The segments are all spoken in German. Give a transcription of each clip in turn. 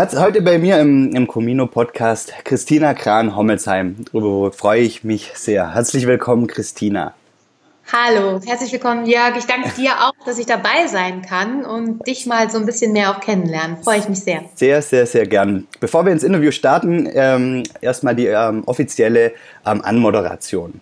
Hat heute bei mir im, im Comino-Podcast Christina Kran-Hommelsheim. Darüber freue ich mich sehr. Herzlich willkommen, Christina. Hallo, herzlich willkommen, Jörg. Ich danke dir auch, dass ich dabei sein kann und dich mal so ein bisschen mehr auch kennenlernen. Freue ich mich sehr. Sehr, sehr, sehr gern. Bevor wir ins Interview starten, ähm, erstmal die ähm, offizielle ähm, Anmoderation.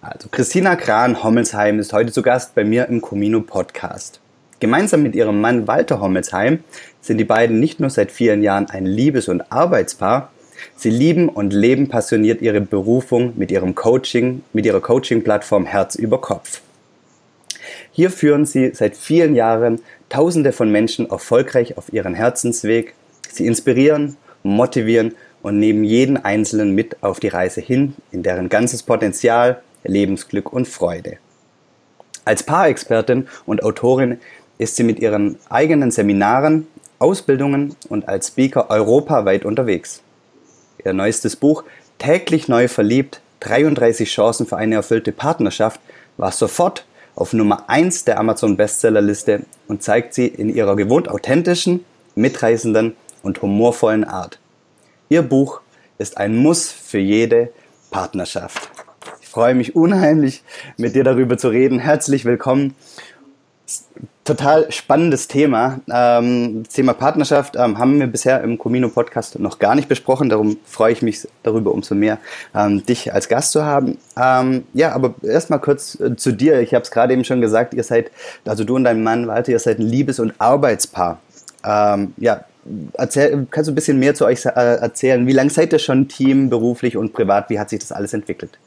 Also, Christina Kran-Hommelsheim ist heute zu Gast bei mir im Comino Podcast. Gemeinsam mit ihrem Mann Walter Hommelsheim sind die beiden nicht nur seit vielen Jahren ein Liebes- und Arbeitspaar, sie lieben und leben passioniert ihre Berufung mit ihrem Coaching, mit ihrer Coaching-Plattform Herz über Kopf. Hier führen sie seit vielen Jahren Tausende von Menschen erfolgreich auf ihren Herzensweg. Sie inspirieren, motivieren und nehmen jeden Einzelnen mit auf die Reise hin, in deren ganzes Potenzial, Lebensglück und Freude. Als Paarexpertin und Autorin ist sie mit ihren eigenen Seminaren, Ausbildungen und als Speaker europaweit unterwegs. Ihr neuestes Buch Täglich neu verliebt, 33 Chancen für eine erfüllte Partnerschaft war sofort auf Nummer 1 der Amazon Bestsellerliste und zeigt sie in ihrer gewohnt authentischen, mitreißenden und humorvollen Art. Ihr Buch ist ein Muss für jede Partnerschaft. Ich freue mich unheimlich, mit dir darüber zu reden. Herzlich willkommen total spannendes Thema. Ähm, Thema Partnerschaft ähm, haben wir bisher im Comino Podcast noch gar nicht besprochen. Darum freue ich mich darüber umso mehr, ähm, dich als Gast zu haben. Ähm, ja, aber erstmal kurz äh, zu dir. Ich habe es gerade eben schon gesagt, ihr seid, also du und dein Mann Walter, ihr seid ein Liebes- und Arbeitspaar. Ähm, ja, erzähl, kannst du ein bisschen mehr zu euch äh, erzählen? Wie lange seid ihr schon Team, beruflich und privat? Wie hat sich das alles entwickelt?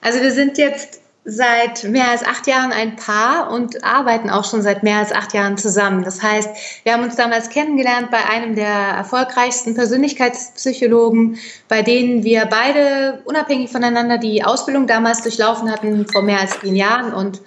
Also wir sind jetzt seit mehr als acht Jahren ein Paar und arbeiten auch schon seit mehr als acht Jahren zusammen. Das heißt, wir haben uns damals kennengelernt bei einem der erfolgreichsten Persönlichkeitspsychologen, bei denen wir beide unabhängig voneinander die Ausbildung damals durchlaufen hatten vor mehr als zehn Jahren und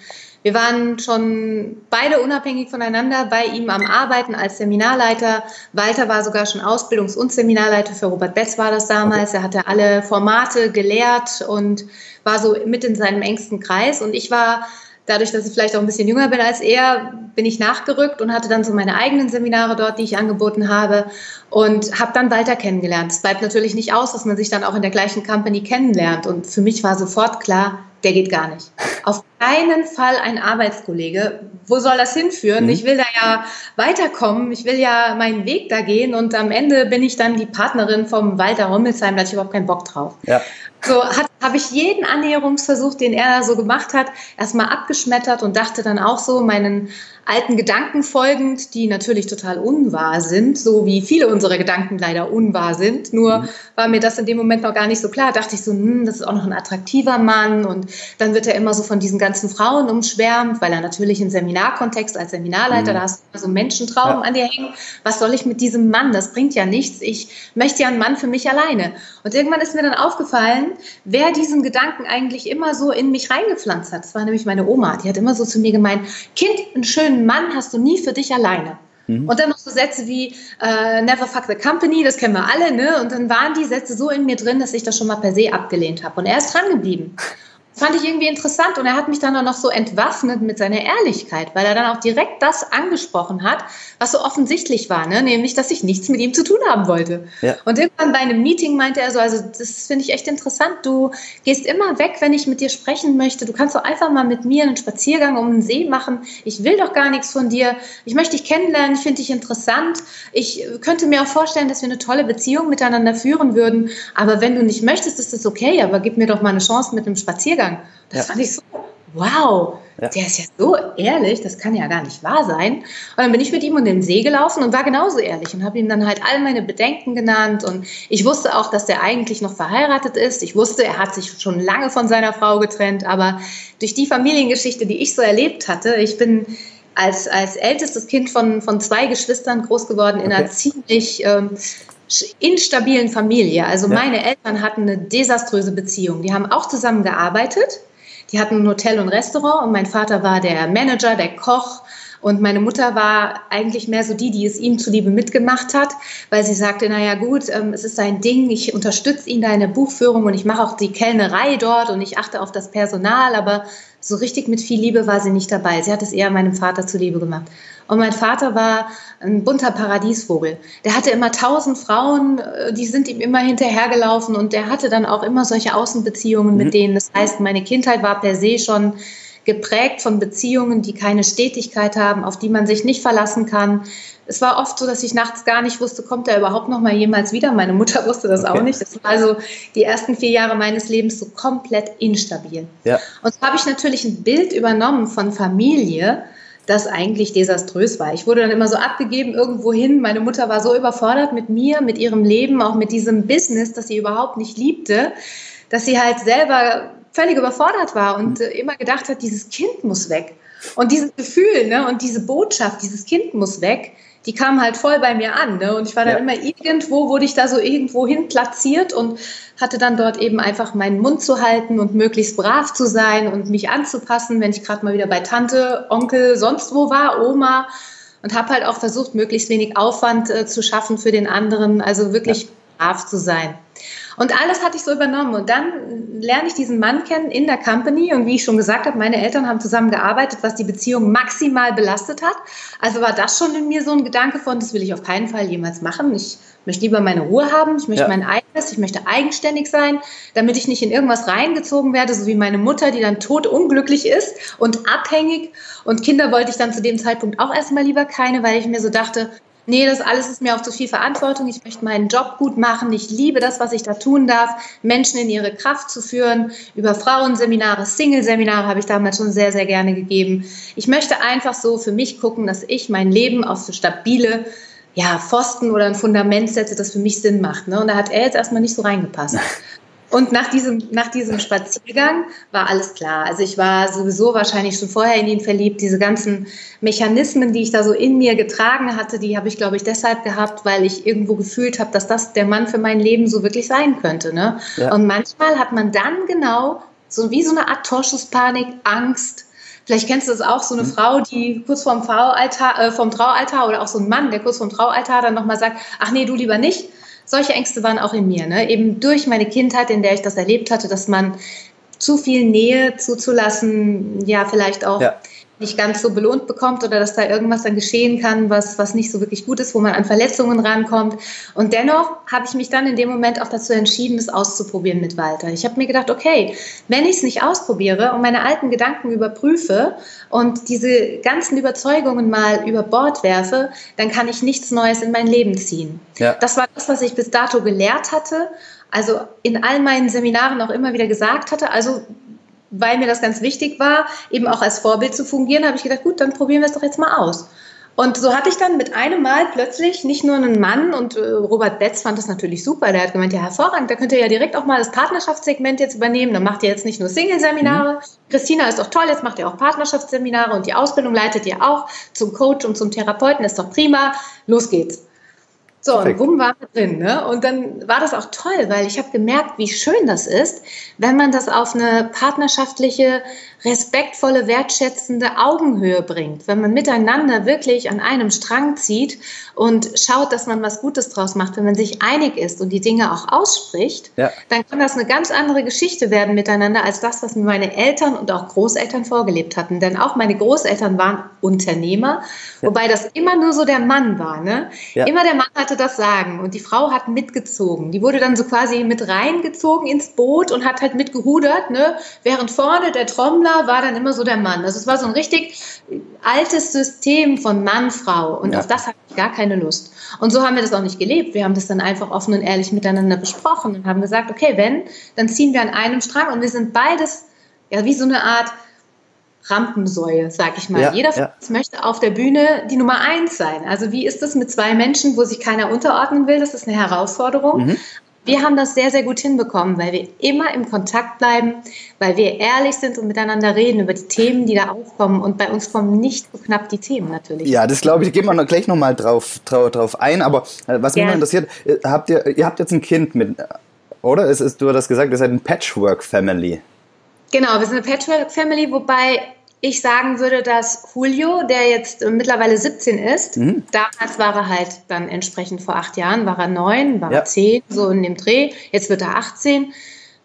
wir waren schon beide unabhängig voneinander bei ihm am Arbeiten als Seminarleiter. Walter war sogar schon Ausbildungs- und Seminarleiter für Robert Betz war das damals. Er hatte alle Formate gelehrt und war so mit in seinem engsten Kreis. Und ich war dadurch, dass ich vielleicht auch ein bisschen jünger bin als er, bin ich nachgerückt und hatte dann so meine eigenen Seminare dort, die ich angeboten habe und habe dann Walter kennengelernt. Es bleibt natürlich nicht aus, dass man sich dann auch in der gleichen Company kennenlernt. Und für mich war sofort klar, der geht gar nicht. Auf keinen Fall ein Arbeitskollege. Wo soll das hinführen? Mhm. Ich will da ja weiterkommen. Ich will ja meinen Weg da gehen und am Ende bin ich dann die Partnerin vom Walter Rommelsheim. Da hatte ich überhaupt keinen Bock drauf. Ja. So habe ich jeden Annäherungsversuch, den er da so gemacht hat, erstmal abgeschmettert und dachte dann auch so, meinen alten Gedanken folgend, die natürlich total unwahr sind, so wie viele unserer Gedanken leider unwahr sind. Nur mhm. war mir das in dem Moment noch gar nicht so klar. Dachte ich so, hm, das ist auch noch ein attraktiver Mann und dann wird er immer so von diesen ganzen Frauen umschwärmt, weil er natürlich im Seminarkontext als Seminarleiter, mhm. da hast du so einen Menschentraum ja. an dir hängen. Was soll ich mit diesem Mann? Das bringt ja nichts. Ich möchte ja einen Mann für mich alleine. Und irgendwann ist mir dann aufgefallen, wer diesen Gedanken eigentlich immer so in mich reingepflanzt hat. Das war nämlich meine Oma. Die hat immer so zu mir gemeint, Kind, einen schönen schönen Mann hast du nie für dich alleine. Mhm. Und dann noch so Sätze wie äh, Never fuck the company, das kennen wir alle, ne? Und dann waren die Sätze so in mir drin, dass ich das schon mal per se abgelehnt habe. Und er ist dran geblieben fand ich irgendwie interessant und er hat mich dann auch noch so entwaffnet mit seiner Ehrlichkeit, weil er dann auch direkt das angesprochen hat, was so offensichtlich war, ne? nämlich, dass ich nichts mit ihm zu tun haben wollte. Ja. Und irgendwann bei einem Meeting meinte er so, also das finde ich echt interessant, du gehst immer weg, wenn ich mit dir sprechen möchte, du kannst doch einfach mal mit mir einen Spaziergang um den See machen, ich will doch gar nichts von dir, ich möchte dich kennenlernen, ich finde dich interessant, ich könnte mir auch vorstellen, dass wir eine tolle Beziehung miteinander führen würden, aber wenn du nicht möchtest, ist das okay, aber gib mir doch mal eine Chance mit einem Spaziergang Spaziergang. Das ja. fand ich so, wow, ja. der ist ja so ehrlich, das kann ja gar nicht wahr sein. Und dann bin ich mit ihm um den See gelaufen und war genauso ehrlich und habe ihm dann halt all meine Bedenken genannt. Und ich wusste auch, dass der eigentlich noch verheiratet ist. Ich wusste, er hat sich schon lange von seiner Frau getrennt. Aber durch die Familiengeschichte, die ich so erlebt hatte, ich bin als, als ältestes Kind von, von zwei Geschwistern groß geworden in okay. einer ziemlich ähm, instabilen Familie. Also ja. meine Eltern hatten eine desaströse Beziehung. Die haben auch zusammen gearbeitet. Die hatten ein Hotel und Restaurant und mein Vater war der Manager, der Koch. Und meine Mutter war eigentlich mehr so die, die es ihm zuliebe mitgemacht hat, weil sie sagte, naja gut, ähm, es ist sein Ding, ich unterstütze ihn da in der Buchführung und ich mache auch die Kellnerei dort und ich achte auf das Personal, aber so richtig mit viel Liebe war sie nicht dabei. Sie hat es eher meinem Vater zuliebe gemacht. Und mein Vater war ein bunter Paradiesvogel. Der hatte immer tausend Frauen, äh, die sind ihm immer hinterhergelaufen und der hatte dann auch immer solche Außenbeziehungen mhm. mit denen. Das heißt, meine Kindheit war per se schon geprägt von Beziehungen, die keine Stetigkeit haben, auf die man sich nicht verlassen kann. Es war oft so, dass ich nachts gar nicht wusste, kommt er überhaupt noch mal jemals wieder. Meine Mutter wusste das okay. auch nicht. Das war also die ersten vier Jahre meines Lebens so komplett instabil. Ja. Und so habe ich natürlich ein Bild übernommen von Familie, das eigentlich desaströs war. Ich wurde dann immer so abgegeben irgendwo hin. Meine Mutter war so überfordert mit mir, mit ihrem Leben, auch mit diesem Business, das sie überhaupt nicht liebte, dass sie halt selber völlig überfordert war und äh, immer gedacht hat, dieses Kind muss weg. Und dieses Gefühl ne, und diese Botschaft, dieses Kind muss weg, die kam halt voll bei mir an. Ne? Und ich war dann ja. immer irgendwo, wurde ich da so irgendwo hin platziert und hatte dann dort eben einfach meinen Mund zu halten und möglichst brav zu sein und mich anzupassen, wenn ich gerade mal wieder bei Tante, Onkel, sonst wo war, Oma. Und habe halt auch versucht, möglichst wenig Aufwand äh, zu schaffen für den anderen, also wirklich ja. brav zu sein. Und alles hatte ich so übernommen. Und dann lerne ich diesen Mann kennen in der Company. Und wie ich schon gesagt habe, meine Eltern haben zusammen gearbeitet, was die Beziehung maximal belastet hat. Also war das schon in mir so ein Gedanke von, das will ich auf keinen Fall jemals machen. Ich möchte lieber meine Ruhe haben, ich möchte ja. mein eigenes, ich möchte eigenständig sein, damit ich nicht in irgendwas reingezogen werde, so wie meine Mutter, die dann tot unglücklich ist und abhängig. Und Kinder wollte ich dann zu dem Zeitpunkt auch erstmal lieber keine, weil ich mir so dachte, nee, das alles ist mir auch zu viel Verantwortung, ich möchte meinen Job gut machen, ich liebe das, was ich da tun darf, Menschen in ihre Kraft zu führen. Über Frauenseminare, Single-Seminare habe ich damals schon sehr, sehr gerne gegeben. Ich möchte einfach so für mich gucken, dass ich mein Leben auf so stabile ja, Pfosten oder ein Fundament setze, das für mich Sinn macht. Ne? Und da hat er jetzt erstmal nicht so reingepasst. Und nach diesem, nach diesem Spaziergang war alles klar. Also ich war sowieso wahrscheinlich schon vorher in ihn verliebt. Diese ganzen Mechanismen, die ich da so in mir getragen hatte, die habe ich, glaube ich, deshalb gehabt, weil ich irgendwo gefühlt habe, dass das der Mann für mein Leben so wirklich sein könnte. Ne? Ja. Und manchmal hat man dann genau so wie so eine Art Torschusspanik, Angst. Vielleicht kennst du das auch, so eine mhm. Frau, die kurz vorm, Traualtar, äh, vom Traualtar oder auch so ein Mann, der kurz vorm Traualtar dann nochmal sagt, ach nee, du lieber nicht solche Ängste waren auch in mir, ne? eben durch meine Kindheit, in der ich das erlebt hatte, dass man zu viel Nähe zuzulassen, ja, vielleicht auch ja nicht ganz so belohnt bekommt oder dass da irgendwas dann geschehen kann, was, was nicht so wirklich gut ist, wo man an Verletzungen rankommt. Und dennoch habe ich mich dann in dem Moment auch dazu entschieden, das auszuprobieren mit Walter. Ich habe mir gedacht, okay, wenn ich es nicht ausprobiere und meine alten Gedanken überprüfe und diese ganzen Überzeugungen mal über Bord werfe, dann kann ich nichts Neues in mein Leben ziehen. Ja. Das war das, was ich bis dato gelehrt hatte also in all meinen Seminaren auch immer wieder gesagt hatte, also weil mir das ganz wichtig war, eben auch als Vorbild zu fungieren, habe ich gedacht, gut, dann probieren wir es doch jetzt mal aus. Und so hatte ich dann mit einem Mal plötzlich nicht nur einen Mann und äh, Robert Betz fand das natürlich super. Der hat gemeint, ja hervorragend, da könnt ihr ja direkt auch mal das Partnerschaftssegment jetzt übernehmen. Dann macht ihr jetzt nicht nur Single-Seminare. Mhm. Christina ist doch toll, jetzt macht ihr auch Partnerschaftsseminare und die Ausbildung leitet ihr auch zum Coach und zum Therapeuten, ist doch prima. Los geht's. So, Perfekt. und bumm war drin. Ne? Und dann war das auch toll, weil ich habe gemerkt, wie schön das ist, wenn man das auf eine partnerschaftliche respektvolle, wertschätzende Augenhöhe bringt, wenn man miteinander wirklich an einem Strang zieht und schaut, dass man was Gutes draus macht, wenn man sich einig ist und die Dinge auch ausspricht, ja. dann kann das eine ganz andere Geschichte werden miteinander als das, was mir meine Eltern und auch Großeltern vorgelebt hatten. Denn auch meine Großeltern waren Unternehmer, ja. wobei das immer nur so der Mann war. Ne? Ja. Immer der Mann hatte das Sagen und die Frau hat mitgezogen. Die wurde dann so quasi mit reingezogen ins Boot und hat halt mitgerudert, ne? während vorne der Trommler war dann immer so der Mann. Also es war so ein richtig altes System von Mann, Frau. Und ja. auf das hatte ich gar keine Lust. Und so haben wir das auch nicht gelebt. Wir haben das dann einfach offen und ehrlich miteinander besprochen und haben gesagt, okay, wenn, dann ziehen wir an einem Strang und wir sind beides ja wie so eine Art Rampensäule, sag ich mal. Ja, Jeder von uns möchte auf der Bühne die Nummer eins sein. Also wie ist das mit zwei Menschen, wo sich keiner unterordnen will? Das ist eine Herausforderung. Mhm. Wir haben das sehr, sehr gut hinbekommen, weil wir immer im Kontakt bleiben, weil wir ehrlich sind und miteinander reden über die Themen, die da aufkommen. Und bei uns kommen nicht so knapp die Themen natürlich. Ja, das glaube ich, gehen wir gleich nochmal drauf, drauf, drauf ein. Aber äh, was mich ja. interessiert, äh, habt ihr, ihr habt jetzt ein Kind mit, oder? Es ist, du hast gesagt, ihr seid ein Patchwork-Family. Genau, wir sind eine Patchwork-Family, wobei ich sagen würde, dass Julio, der jetzt mittlerweile 17 ist, mhm. damals war er halt dann entsprechend vor acht Jahren, war er neun, war ja. er zehn, so in dem Dreh, jetzt wird er 18.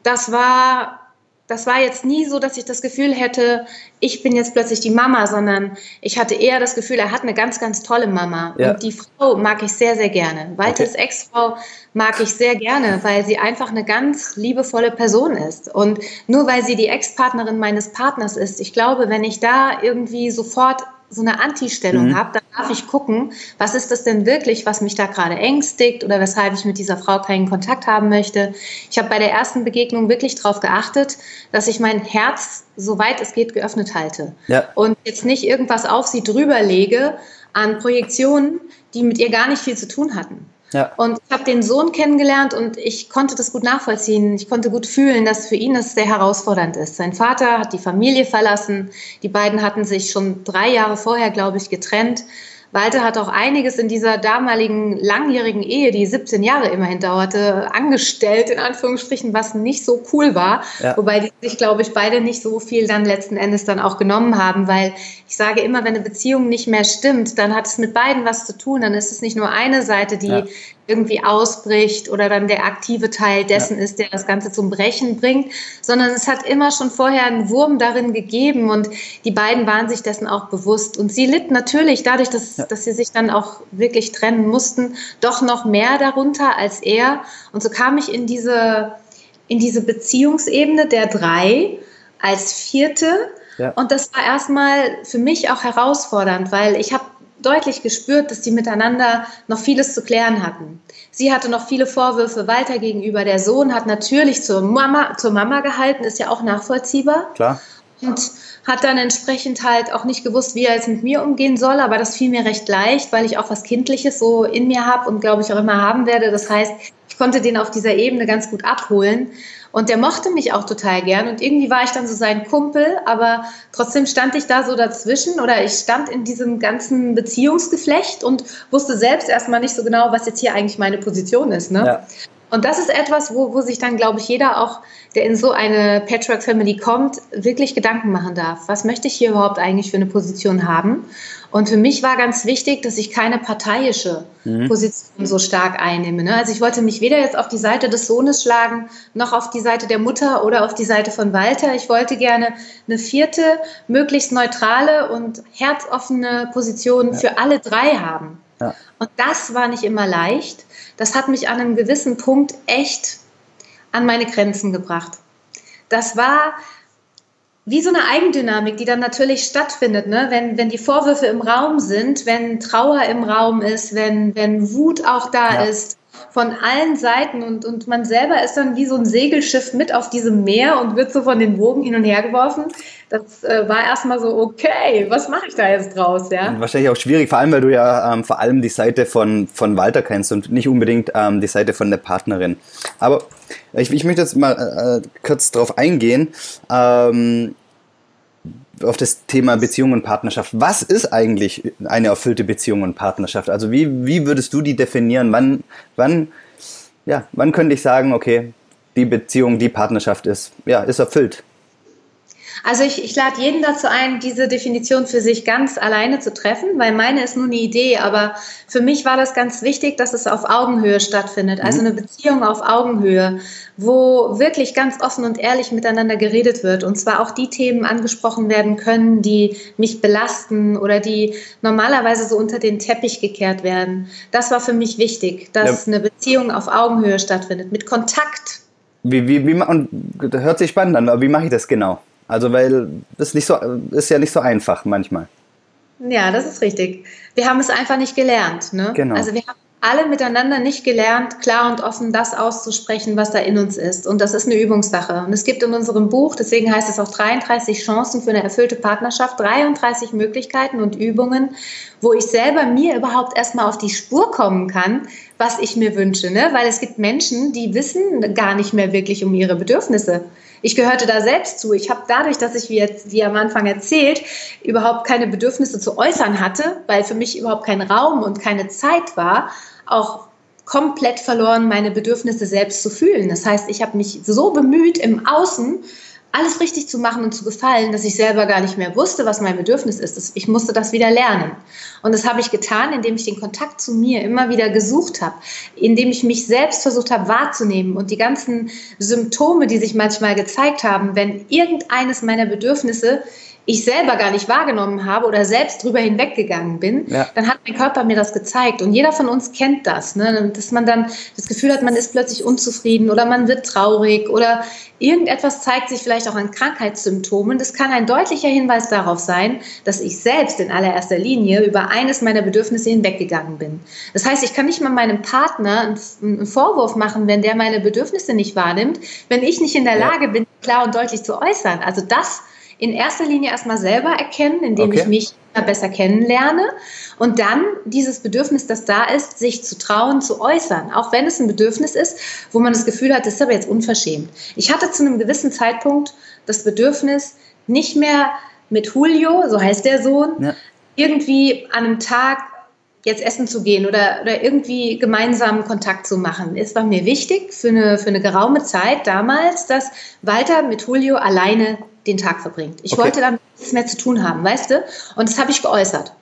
Das war das war jetzt nie so, dass ich das Gefühl hätte, ich bin jetzt plötzlich die Mama, sondern ich hatte eher das Gefühl, er hat eine ganz, ganz tolle Mama. Ja. Und die Frau mag ich sehr, sehr gerne. Walters okay. Ex-Frau mag ich sehr gerne, weil sie einfach eine ganz liebevolle Person ist. Und nur weil sie die Ex-Partnerin meines Partners ist, ich glaube, wenn ich da irgendwie sofort so eine Anti-Stellung mhm. habe, dann darf ich gucken, was ist das denn wirklich, was mich da gerade ängstigt oder weshalb ich mit dieser Frau keinen Kontakt haben möchte. Ich habe bei der ersten Begegnung wirklich darauf geachtet, dass ich mein Herz, soweit es geht, geöffnet halte. Ja. Und jetzt nicht irgendwas auf sie drüber lege an Projektionen, die mit ihr gar nicht viel zu tun hatten. Ja. Und ich habe den Sohn kennengelernt und ich konnte das gut nachvollziehen. Ich konnte gut fühlen, dass für ihn das sehr herausfordernd ist. Sein Vater hat die Familie verlassen. Die beiden hatten sich schon drei Jahre vorher, glaube ich, getrennt. Walter hat auch einiges in dieser damaligen langjährigen Ehe, die 17 Jahre immerhin dauerte, angestellt, in Anführungsstrichen, was nicht so cool war. Ja. Wobei die sich, glaube ich, beide nicht so viel dann letzten Endes dann auch genommen haben, weil ich sage immer, wenn eine Beziehung nicht mehr stimmt, dann hat es mit beiden was zu tun. Dann ist es nicht nur eine Seite, die ja irgendwie ausbricht oder dann der aktive Teil dessen ja. ist, der das Ganze zum Brechen bringt, sondern es hat immer schon vorher einen Wurm darin gegeben und die beiden waren sich dessen auch bewusst. Und sie litt natürlich dadurch, dass, ja. dass sie sich dann auch wirklich trennen mussten, doch noch mehr darunter als er. Und so kam ich in diese, in diese Beziehungsebene der drei als vierte. Ja. Und das war erstmal für mich auch herausfordernd, weil ich habe deutlich gespürt, dass die miteinander noch vieles zu klären hatten. Sie hatte noch viele Vorwürfe Walter gegenüber. Der Sohn hat natürlich zur Mama, zur Mama gehalten, ist ja auch nachvollziehbar. Klar. Und hat dann entsprechend halt auch nicht gewusst, wie er jetzt mit mir umgehen soll, aber das fiel mir recht leicht, weil ich auch was Kindliches so in mir habe und glaube ich auch immer haben werde. Das heißt, ich konnte den auf dieser Ebene ganz gut abholen. Und der mochte mich auch total gern. Und irgendwie war ich dann so sein Kumpel, aber trotzdem stand ich da so dazwischen oder ich stand in diesem ganzen Beziehungsgeflecht und wusste selbst erstmal nicht so genau, was jetzt hier eigentlich meine Position ist. Ne? Ja. Und das ist etwas, wo, wo sich dann, glaube ich, jeder auch, der in so eine Patchwork-Family kommt, wirklich Gedanken machen darf. Was möchte ich hier überhaupt eigentlich für eine Position haben? Und für mich war ganz wichtig, dass ich keine parteiische mhm. Position so stark einnehme. Ne? Also ich wollte mich weder jetzt auf die Seite des Sohnes schlagen, noch auf die Seite der Mutter oder auf die Seite von Walter. Ich wollte gerne eine vierte, möglichst neutrale und herzoffene Position ja. für alle drei haben. Ja. Und das war nicht immer leicht das hat mich an einem gewissen Punkt echt an meine Grenzen gebracht. Das war wie so eine Eigendynamik, die dann natürlich stattfindet, ne? wenn, wenn die Vorwürfe im Raum sind, wenn Trauer im Raum ist, wenn, wenn Wut auch da ja. ist, von allen Seiten und, und man selber ist dann wie so ein Segelschiff mit auf diesem Meer und wird so von den Wogen hin und her geworfen. Das äh, war erstmal so, okay, was mache ich da jetzt draus? Ja? wahrscheinlich auch schwierig, vor allem, weil du ja ähm, vor allem die Seite von, von Walter kennst und nicht unbedingt ähm, die Seite von der Partnerin. Aber ich, ich möchte jetzt mal äh, kurz darauf eingehen. Ähm, auf das Thema Beziehung und Partnerschaft. Was ist eigentlich eine erfüllte Beziehung und Partnerschaft? Also wie, wie würdest du die definieren? Wann, wann, ja, wann könnte ich sagen, okay, die Beziehung, die Partnerschaft ist, ja, ist erfüllt? Also ich, ich lade jeden dazu ein, diese Definition für sich ganz alleine zu treffen, weil meine ist nur eine Idee, aber für mich war das ganz wichtig, dass es auf Augenhöhe stattfindet, also mhm. eine Beziehung auf Augenhöhe, wo wirklich ganz offen und ehrlich miteinander geredet wird und zwar auch die Themen angesprochen werden können, die mich belasten oder die normalerweise so unter den Teppich gekehrt werden. Das war für mich wichtig, dass ja. eine Beziehung auf Augenhöhe stattfindet, mit Kontakt. Wie, wie, wie, und das hört sich spannend an, aber wie mache ich das genau? Also weil das nicht so ist ja nicht so einfach manchmal. Ja, das ist richtig. Wir haben es einfach nicht gelernt. Ne? Genau. Also wir haben alle miteinander nicht gelernt, klar und offen das auszusprechen, was da in uns ist. Und das ist eine Übungssache. Und es gibt in unserem Buch, deswegen heißt es auch 33 Chancen für eine erfüllte Partnerschaft, 33 Möglichkeiten und Übungen, wo ich selber mir überhaupt erstmal auf die Spur kommen kann, was ich mir wünsche. Ne? Weil es gibt Menschen, die wissen gar nicht mehr wirklich um ihre Bedürfnisse. Ich gehörte da selbst zu. Ich habe dadurch, dass ich, wie, jetzt, wie am Anfang erzählt, überhaupt keine Bedürfnisse zu äußern hatte, weil für mich überhaupt kein Raum und keine Zeit war, auch komplett verloren, meine Bedürfnisse selbst zu fühlen. Das heißt, ich habe mich so bemüht, im Außen alles richtig zu machen und zu gefallen, dass ich selber gar nicht mehr wusste, was mein Bedürfnis ist. Ich musste das wieder lernen. Und das habe ich getan, indem ich den Kontakt zu mir immer wieder gesucht habe, indem ich mich selbst versucht habe wahrzunehmen und die ganzen Symptome, die sich manchmal gezeigt haben, wenn irgendeines meiner Bedürfnisse ich selber gar nicht wahrgenommen habe oder selbst drüber hinweggegangen bin, ja. dann hat mein Körper mir das gezeigt. Und jeder von uns kennt das, ne? dass man dann das Gefühl hat, man ist plötzlich unzufrieden oder man wird traurig oder irgendetwas zeigt sich vielleicht auch an Krankheitssymptomen. Das kann ein deutlicher Hinweis darauf sein, dass ich selbst in allererster Linie über eines meiner Bedürfnisse hinweggegangen bin. Das heißt, ich kann nicht mal meinem Partner einen Vorwurf machen, wenn der meine Bedürfnisse nicht wahrnimmt, wenn ich nicht in der Lage bin, klar und deutlich zu äußern. Also das in erster Linie erstmal selber erkennen, indem okay. ich mich besser kennenlerne und dann dieses Bedürfnis, das da ist, sich zu trauen, zu äußern, auch wenn es ein Bedürfnis ist, wo man das Gefühl hat, das ist aber jetzt unverschämt. Ich hatte zu einem gewissen Zeitpunkt das Bedürfnis, nicht mehr mit Julio, so heißt der Sohn, ja. irgendwie an einem Tag jetzt essen zu gehen oder, oder irgendwie gemeinsam Kontakt zu machen. Es war mir wichtig für eine, für eine geraume Zeit damals, dass Walter mit Julio alleine den Tag verbringt. Ich okay. wollte damit nichts mehr zu tun haben, weißt du? Und das habe ich geäußert.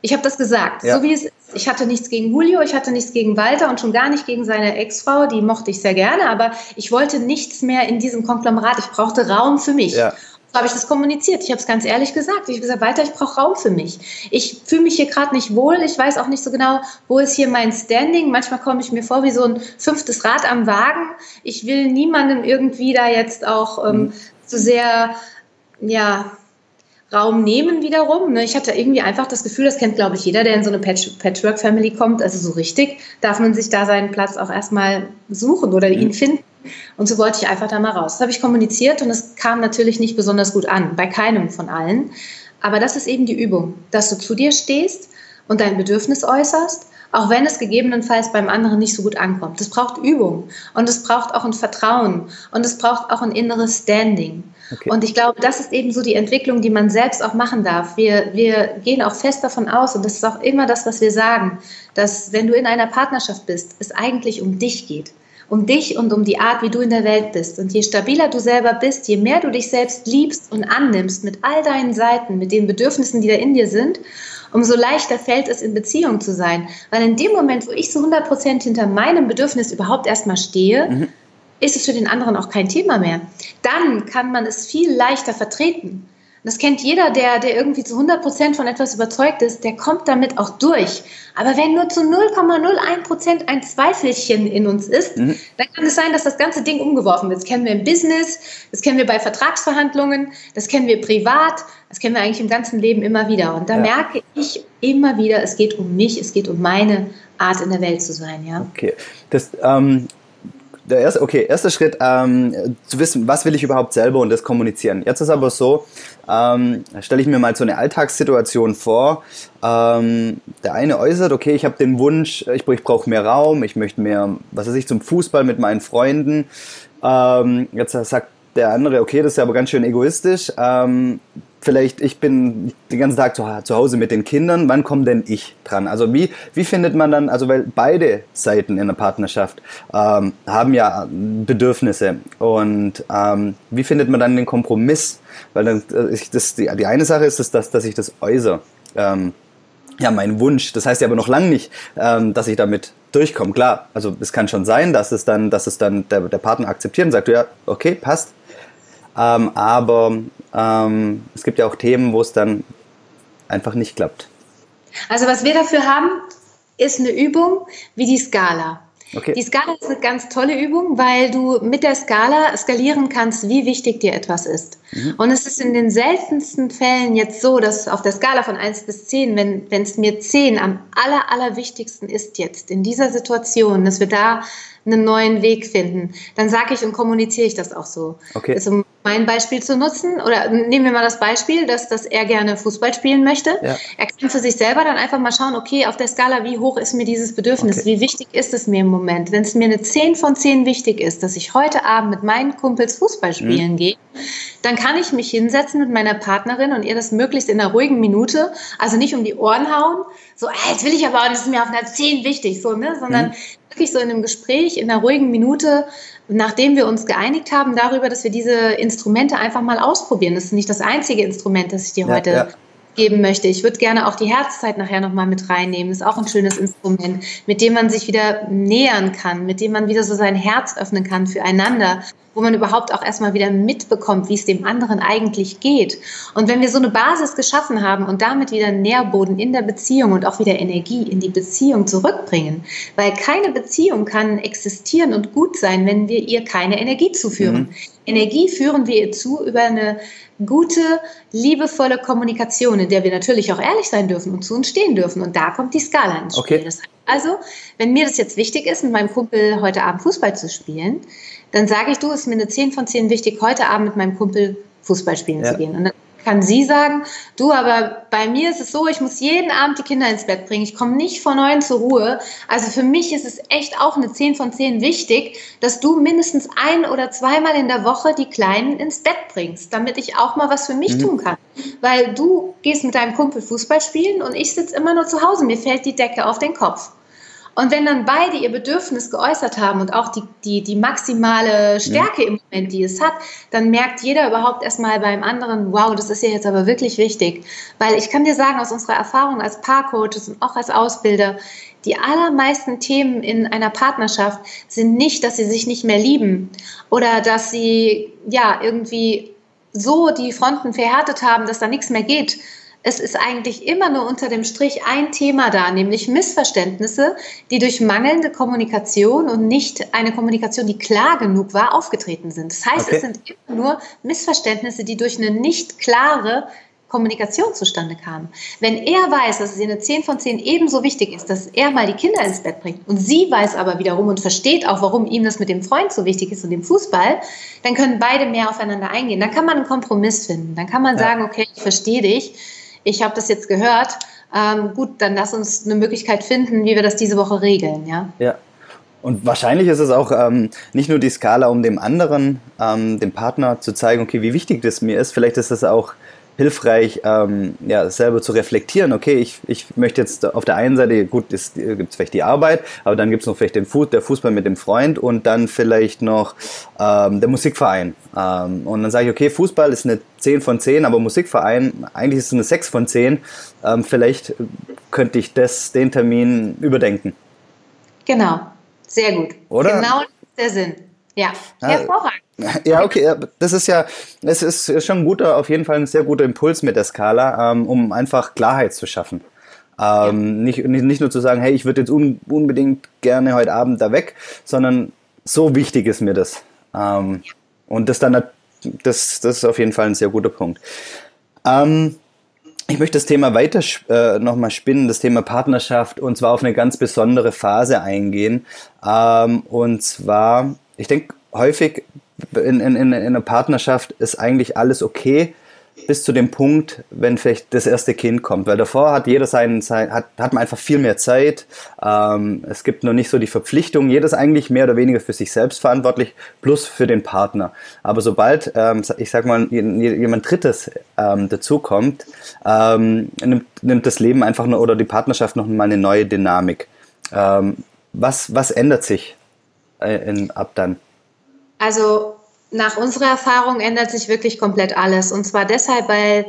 Ich habe das gesagt, ja. so wie es ist. Ich hatte nichts gegen Julio, ich hatte nichts gegen Walter und schon gar nicht gegen seine Ex-Frau, die mochte ich sehr gerne, aber ich wollte nichts mehr in diesem Konglomerat. Ich brauchte Raum für mich. Ja. So habe ich das kommuniziert. Ich habe es ganz ehrlich gesagt. Ich habe gesagt, Walter, ich brauche Raum für mich. Ich fühle mich hier gerade nicht wohl. Ich weiß auch nicht so genau, wo ist hier mein Standing. Manchmal komme ich mir vor wie so ein fünftes Rad am Wagen. Ich will niemandem irgendwie da jetzt auch ähm, mhm zu sehr, ja, Raum nehmen wiederum. Ne? Ich hatte irgendwie einfach das Gefühl, das kennt, glaube ich, jeder, der in so eine Patch Patchwork-Family kommt. Also so richtig darf man sich da seinen Platz auch erstmal suchen oder ihn mhm. finden. Und so wollte ich einfach da mal raus. Das habe ich kommuniziert und es kam natürlich nicht besonders gut an, bei keinem von allen. Aber das ist eben die Übung, dass du zu dir stehst und dein Bedürfnis äußerst auch wenn es gegebenenfalls beim anderen nicht so gut ankommt. Es braucht Übung und es braucht auch ein Vertrauen und es braucht auch ein inneres Standing. Okay. Und ich glaube, das ist eben so die Entwicklung, die man selbst auch machen darf. Wir, wir gehen auch fest davon aus, und das ist auch immer das, was wir sagen, dass wenn du in einer Partnerschaft bist, es eigentlich um dich geht um dich und um die Art, wie du in der Welt bist. Und je stabiler du selber bist, je mehr du dich selbst liebst und annimmst mit all deinen Seiten, mit den Bedürfnissen, die da in dir sind, umso leichter fällt es, in Beziehung zu sein. Weil in dem Moment, wo ich zu 100 Prozent hinter meinem Bedürfnis überhaupt erstmal stehe, mhm. ist es für den anderen auch kein Thema mehr. Dann kann man es viel leichter vertreten. Das kennt jeder, der, der irgendwie zu 100% von etwas überzeugt ist, der kommt damit auch durch. Aber wenn nur zu 0,01% ein Zweifelchen in uns ist, mhm. dann kann es sein, dass das ganze Ding umgeworfen wird. Das kennen wir im Business, das kennen wir bei Vertragsverhandlungen, das kennen wir privat, das kennen wir eigentlich im ganzen Leben immer wieder. Und da ja. merke ich immer wieder, es geht um mich, es geht um meine Art in der Welt zu sein. Ja? Okay. Das, ähm, der erste, okay, erster Schritt, ähm, zu wissen, was will ich überhaupt selber und das kommunizieren. Jetzt ist aber so, ähm, stelle ich mir mal so eine Alltagssituation vor. Ähm, der eine äußert, okay, ich habe den Wunsch, ich, ich brauche mehr Raum, ich möchte mehr, was weiß ich, zum Fußball mit meinen Freunden. Ähm, jetzt sagt der andere, okay, das ist ja aber ganz schön egoistisch. Ähm, vielleicht, ich bin den ganzen Tag zu, zu Hause mit den Kindern, wann komme denn ich dran? Also wie, wie findet man dann, also weil beide Seiten in der Partnerschaft ähm, haben ja Bedürfnisse und ähm, wie findet man dann den Kompromiss? Weil dann, äh, ich, das, die, die eine Sache ist, dass, dass, dass ich das äußere. Ähm, ja, mein Wunsch. Das heißt ja aber noch lange nicht, ähm, dass ich damit durchkomme. Klar, also es kann schon sein, dass es dann, dass es dann der, der Partner akzeptiert und sagt, ja, okay, passt, ähm, aber ähm, es gibt ja auch Themen, wo es dann einfach nicht klappt. Also was wir dafür haben, ist eine Übung wie die Skala. Okay. Die Skala ist eine ganz tolle Übung, weil du mit der Skala skalieren kannst, wie wichtig dir etwas ist. Mhm. Und es ist in den seltensten Fällen jetzt so, dass auf der Skala von 1 bis 10, wenn es mir 10 am aller, allerwichtigsten ist jetzt in dieser Situation, dass wir da einen neuen Weg finden, dann sage ich und kommuniziere ich das auch so. Okay. Also mein Beispiel zu nutzen, oder nehmen wir mal das Beispiel, dass, dass er gerne Fußball spielen möchte. Ja. Er kann für sich selber dann einfach mal schauen, okay, auf der Skala, wie hoch ist mir dieses Bedürfnis, okay. wie wichtig ist es mir im Moment. Wenn es mir eine 10 von 10 wichtig ist, dass ich heute Abend mit meinen Kumpels Fußball spielen mhm. gehe, dann kann ich mich hinsetzen mit meiner Partnerin und ihr das möglichst in einer ruhigen Minute, also nicht um die Ohren hauen, so, ah, jetzt will ich aber, das ist mir auf einer 10 wichtig, so, ne, sondern mhm. wirklich so in einem Gespräch, in einer ruhigen Minute, nachdem wir uns geeinigt haben darüber, dass wir diese Instrumente einfach mal ausprobieren. Das ist nicht das einzige Instrument, das ich dir ja, heute ja geben möchte. Ich würde gerne auch die Herzzeit nachher nochmal mit reinnehmen. Das ist auch ein schönes Instrument, mit dem man sich wieder nähern kann, mit dem man wieder so sein Herz öffnen kann füreinander, wo man überhaupt auch erstmal wieder mitbekommt, wie es dem anderen eigentlich geht. Und wenn wir so eine Basis geschaffen haben und damit wieder Nährboden in der Beziehung und auch wieder Energie in die Beziehung zurückbringen, weil keine Beziehung kann existieren und gut sein, wenn wir ihr keine Energie zuführen. Mhm. Energie führen wir ihr zu über eine gute, liebevolle Kommunikation, in der wir natürlich auch ehrlich sein dürfen und zu uns stehen dürfen. Und da kommt die Skala ins Spiel. Okay. also, wenn mir das jetzt wichtig ist, mit meinem Kumpel heute Abend Fußball zu spielen, dann sage ich, du, es ist mir eine 10 von 10 wichtig, heute Abend mit meinem Kumpel Fußball spielen ja. zu gehen. Und kann sie sagen, du, aber bei mir ist es so, ich muss jeden Abend die Kinder ins Bett bringen. Ich komme nicht von neun zur Ruhe. Also für mich ist es echt auch eine 10 von 10 wichtig, dass du mindestens ein oder zweimal in der Woche die Kleinen ins Bett bringst, damit ich auch mal was für mich mhm. tun kann. Weil du gehst mit deinem Kumpel Fußball spielen und ich sitze immer nur zu Hause. Mir fällt die Decke auf den Kopf. Und wenn dann beide ihr Bedürfnis geäußert haben und auch die, die, die maximale Stärke ja. im Moment, die es hat, dann merkt jeder überhaupt erstmal beim anderen, wow, das ist ja jetzt aber wirklich wichtig. Weil ich kann dir sagen, aus unserer Erfahrung als Paarcoaches und auch als Ausbilder, die allermeisten Themen in einer Partnerschaft sind nicht, dass sie sich nicht mehr lieben oder dass sie ja irgendwie so die Fronten verhärtet haben, dass da nichts mehr geht, es ist eigentlich immer nur unter dem Strich ein Thema da, nämlich Missverständnisse, die durch mangelnde Kommunikation und nicht eine Kommunikation, die klar genug war, aufgetreten sind. Das heißt, okay. es sind immer nur Missverständnisse, die durch eine nicht klare Kommunikation zustande kamen. Wenn er weiß, dass es ihr eine 10 von 10 ebenso wichtig ist, dass er mal die Kinder ins Bett bringt und sie weiß aber wiederum und versteht auch, warum ihm das mit dem Freund so wichtig ist und dem Fußball, dann können beide mehr aufeinander eingehen. Dann kann man einen Kompromiss finden. Dann kann man ja. sagen, okay, ich verstehe dich ich habe das jetzt gehört, ähm, gut, dann lass uns eine Möglichkeit finden, wie wir das diese Woche regeln. Ja. ja. Und wahrscheinlich ist es auch ähm, nicht nur die Skala, um dem anderen, ähm, dem Partner zu zeigen, okay, wie wichtig das mir ist. Vielleicht ist es auch hilfreich, ähm, ja, selber zu reflektieren. Okay, ich, ich möchte jetzt auf der einen Seite, gut, es gibt vielleicht die Arbeit, aber dann gibt es noch vielleicht den Fuß, der Fußball mit dem Freund und dann vielleicht noch ähm, der Musikverein. Ähm, und dann sage ich, okay, Fußball ist eine 10 von 10, aber Musikverein, eigentlich ist es eine 6 von 10. Ähm, vielleicht könnte ich das, den Termin überdenken. Genau, sehr gut. Oder? Genau der Sinn. Ja, hervorragend. Ja, okay, das ist ja, es ist schon ein guter, auf jeden Fall ein sehr guter Impuls mit der Skala, ähm, um einfach Klarheit zu schaffen. Ähm, nicht, nicht, nicht nur zu sagen, hey, ich würde jetzt un, unbedingt gerne heute Abend da weg, sondern so wichtig ist mir das. Ähm, und das dann, das, das ist auf jeden Fall ein sehr guter Punkt. Ähm, ich möchte das Thema weiter äh, nochmal spinnen, das Thema Partnerschaft, und zwar auf eine ganz besondere Phase eingehen. Und zwar, ich denke, häufig in, in, in einer Partnerschaft ist eigentlich alles okay, bis zu dem Punkt, wenn vielleicht das erste Kind kommt. Weil davor hat jeder seinen, sein, hat, hat man einfach viel mehr Zeit. Ähm, es gibt noch nicht so die Verpflichtung. Jeder ist eigentlich mehr oder weniger für sich selbst verantwortlich, plus für den Partner. Aber sobald, ähm, ich sag mal, jemand Drittes ähm, dazukommt, ähm, nimmt, nimmt das Leben einfach nur oder die Partnerschaft noch mal eine neue Dynamik. Ähm, was, was ändert sich äh, in, ab dann? Also nach unserer Erfahrung ändert sich wirklich komplett alles. Und zwar deshalb, weil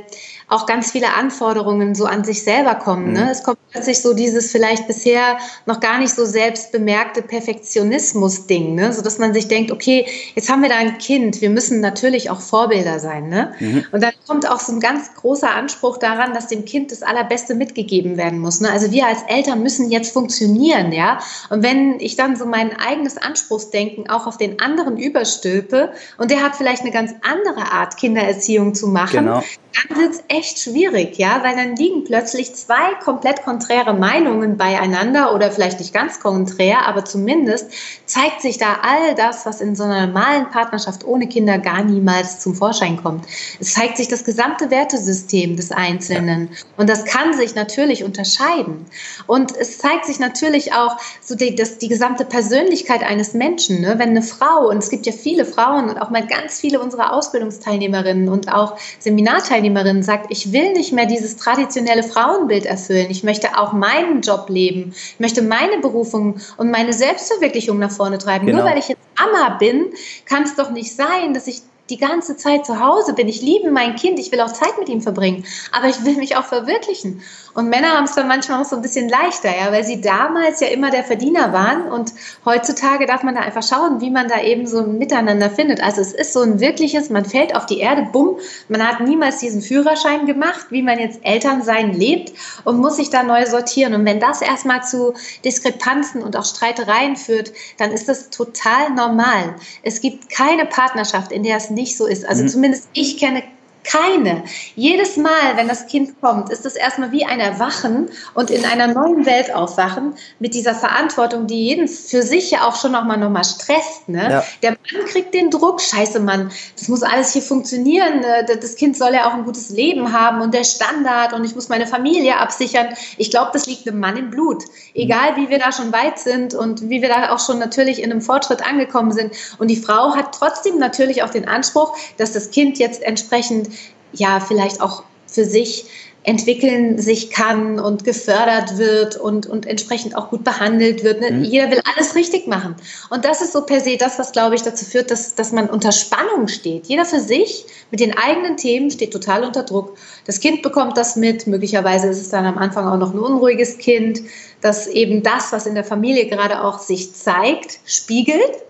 auch ganz viele Anforderungen so an sich selber kommen. Ne? Mhm. Es kommt plötzlich so dieses vielleicht bisher noch gar nicht so selbst bemerkte Perfektionismus-Ding, ne? sodass man sich denkt, okay, jetzt haben wir da ein Kind, wir müssen natürlich auch Vorbilder sein. Ne? Mhm. Und dann kommt auch so ein ganz großer Anspruch daran, dass dem Kind das Allerbeste mitgegeben werden muss. Ne? Also wir als Eltern müssen jetzt funktionieren, ja. Und wenn ich dann so mein eigenes Anspruchsdenken auch auf den anderen überstülpe und der hat vielleicht eine ganz andere Art, Kindererziehung zu machen, genau dann es echt schwierig, ja, weil dann liegen plötzlich zwei komplett konträre Meinungen beieinander oder vielleicht nicht ganz konträr, aber zumindest zeigt sich da all das, was in so einer normalen Partnerschaft ohne Kinder gar niemals zum Vorschein kommt. Es zeigt sich das gesamte Wertesystem des Einzelnen und das kann sich natürlich unterscheiden. Und es zeigt sich natürlich auch so die, das, die gesamte Persönlichkeit eines Menschen. Ne? Wenn eine Frau, und es gibt ja viele Frauen und auch mal ganz viele unserer Ausbildungsteilnehmerinnen und auch Seminarteilnehmerinnen sagt, ich will nicht mehr dieses traditionelle Frauenbild erfüllen. Ich möchte auch meinen Job leben. Ich möchte meine Berufung und meine Selbstverwirklichung nach vorne treiben. Genau. Nur weil ich jetzt Mama bin, kann es doch nicht sein, dass ich die ganze Zeit zu Hause bin. Ich liebe mein Kind, ich will auch Zeit mit ihm verbringen, aber ich will mich auch verwirklichen. Und Männer haben es dann manchmal auch so ein bisschen leichter, ja, weil sie damals ja immer der Verdiener waren und heutzutage darf man da einfach schauen, wie man da eben so miteinander findet. Also es ist so ein wirkliches, man fällt auf die Erde, bumm, man hat niemals diesen Führerschein gemacht, wie man jetzt Elternsein lebt und muss sich da neu sortieren. Und wenn das erstmal zu Diskrepanzen und auch Streitereien führt, dann ist das total normal. Es gibt keine Partnerschaft, in der es nicht so ist. Also mhm. zumindest ich kenne keine. Jedes Mal, wenn das Kind kommt, ist es erstmal wie ein Erwachen und in einer neuen Welt aufwachen mit dieser Verantwortung, die jeden für sich ja auch schon nochmal noch mal stresst. Ne? Ja. Der Mann kriegt den Druck, scheiße Mann, das muss alles hier funktionieren. Ne? Das Kind soll ja auch ein gutes Leben haben und der Standard und ich muss meine Familie absichern. Ich glaube, das liegt dem Mann im Blut. Egal, wie wir da schon weit sind und wie wir da auch schon natürlich in einem Fortschritt angekommen sind. Und die Frau hat trotzdem natürlich auch den Anspruch, dass das Kind jetzt entsprechend ja vielleicht auch für sich entwickeln sich kann und gefördert wird und, und entsprechend auch gut behandelt wird. Ne? Mhm. Jeder will alles richtig machen. Und das ist so per se das, was, glaube ich, dazu führt, dass, dass man unter Spannung steht. Jeder für sich mit den eigenen Themen steht total unter Druck. Das Kind bekommt das mit. Möglicherweise ist es dann am Anfang auch noch ein unruhiges Kind, das eben das, was in der Familie gerade auch sich zeigt, spiegelt.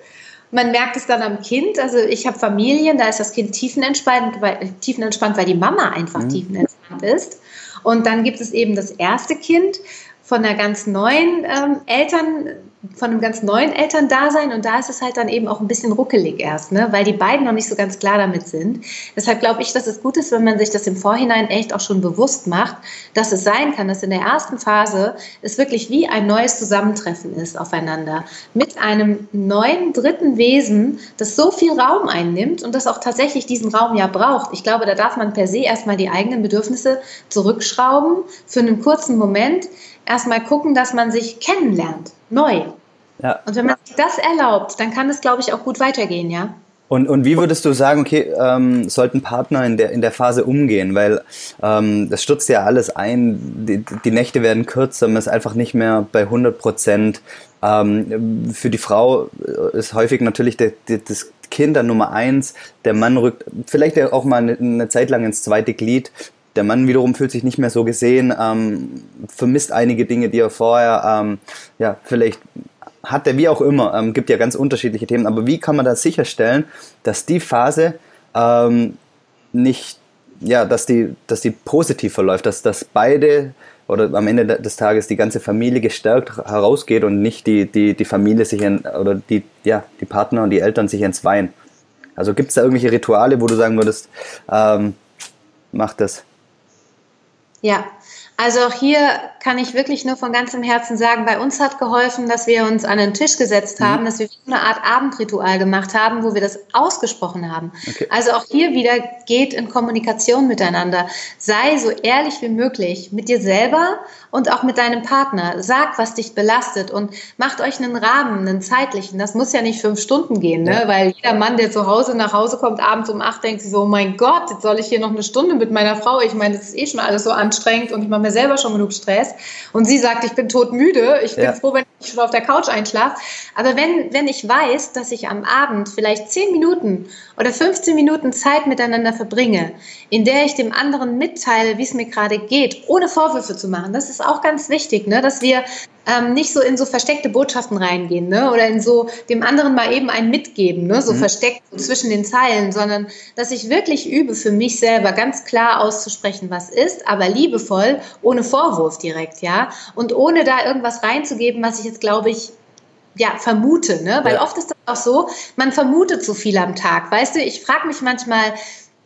Man merkt es dann am Kind. Also ich habe Familien, da ist das Kind tiefenentspannt, weil, tiefenentspannt, weil die Mama einfach mhm. tiefenentspannt ist. Und dann gibt es eben das erste Kind von einer ganz neuen ähm, Eltern, von einem ganz neuen Elterndasein und da ist es halt dann eben auch ein bisschen ruckelig erst, ne? weil die beiden noch nicht so ganz klar damit sind. Deshalb glaube ich, dass es gut ist, wenn man sich das im Vorhinein echt auch schon bewusst macht, dass es sein kann, dass in der ersten Phase es wirklich wie ein neues Zusammentreffen ist aufeinander mit einem neuen dritten Wesen, das so viel Raum einnimmt und das auch tatsächlich diesen Raum ja braucht. Ich glaube, da darf man per se erstmal die eigenen Bedürfnisse zurückschrauben für einen kurzen Moment, erstmal gucken, dass man sich kennenlernt neu. Ja. Und wenn man sich das erlaubt, dann kann es, glaube ich, auch gut weitergehen, ja. Und, und wie würdest du sagen, okay, ähm, sollten Partner in der, in der Phase umgehen? Weil ähm, das stürzt ja alles ein, die, die Nächte werden kürzer, man ist einfach nicht mehr bei 100 Prozent. Ähm, für die Frau ist häufig natürlich der, der, das Kind an Nummer eins, der Mann rückt vielleicht auch mal eine, eine Zeit lang ins zweite Glied. Der Mann wiederum fühlt sich nicht mehr so gesehen, ähm, vermisst einige Dinge, die er vorher ähm, ja, vielleicht hatte, wie auch immer. Ähm, gibt ja ganz unterschiedliche Themen. Aber wie kann man da sicherstellen, dass die Phase ähm, nicht, ja, dass die, dass die positiv verläuft, dass, dass beide oder am Ende des Tages die ganze Familie gestärkt herausgeht und nicht die, die, die Familie sich in, oder die, ja, die Partner und die Eltern sich entzweien. Also gibt es da irgendwelche Rituale, wo du sagen würdest, ähm, mach das? Ja, also auch hier kann ich wirklich nur von ganzem Herzen sagen, bei uns hat geholfen, dass wir uns an den Tisch gesetzt mhm. haben, mhm. dass wir eine Art Abendritual gemacht haben, wo wir das ausgesprochen haben. Okay. Also auch hier wieder geht in Kommunikation miteinander. Sei so ehrlich wie möglich mit dir selber und auch mit deinem Partner. Sag, was dich belastet und macht euch einen Rahmen, einen zeitlichen. Das muss ja nicht fünf Stunden gehen, ne? Ja. weil jeder Mann, der zu Hause nach Hause kommt, abends um acht, denkt sich so, oh mein Gott, jetzt soll ich hier noch eine Stunde mit meiner Frau. Ich meine, das ist eh schon alles so anstrengend und ich mache mir selber schon genug Stress. Und sie sagt, ich bin todmüde, ich bin ja. froh, wenn schon auf der Couch einschlafe. Aber wenn, wenn ich weiß, dass ich am Abend vielleicht zehn Minuten oder 15 Minuten Zeit miteinander verbringe, in der ich dem anderen mitteile, wie es mir gerade geht, ohne Vorwürfe zu machen, das ist auch ganz wichtig, ne? dass wir ähm, nicht so in so versteckte Botschaften reingehen ne? oder in so dem anderen mal eben ein mitgeben, ne? so mhm. versteckt so zwischen den Zeilen, sondern dass ich wirklich übe, für mich selber ganz klar auszusprechen, was ist, aber liebevoll, ohne Vorwurf direkt, ja, und ohne da irgendwas reinzugeben, was ich jetzt, glaube ich, ja, vermute, ne? Weil ja. oft ist das auch so, man vermutet so viel am Tag. Weißt du, ich frage mich manchmal,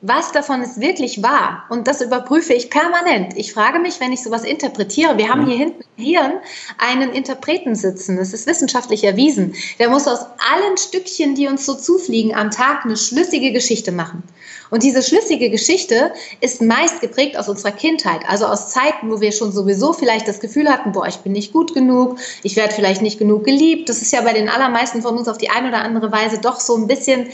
was davon ist wirklich wahr. Und das überprüfe ich permanent. Ich frage mich, wenn ich sowas interpretiere, wir haben mhm. hier hinten im Hirn einen Interpreten sitzen, das ist wissenschaftlich erwiesen. Der muss aus allen Stückchen, die uns so zufliegen, am Tag eine schlüssige Geschichte machen. Und diese schlüssige Geschichte ist meist geprägt aus unserer Kindheit, also aus Zeiten, wo wir schon sowieso vielleicht das Gefühl hatten, boah, ich bin nicht gut genug, ich werde vielleicht nicht genug geliebt. Das ist ja bei den allermeisten von uns auf die eine oder andere Weise doch so ein bisschen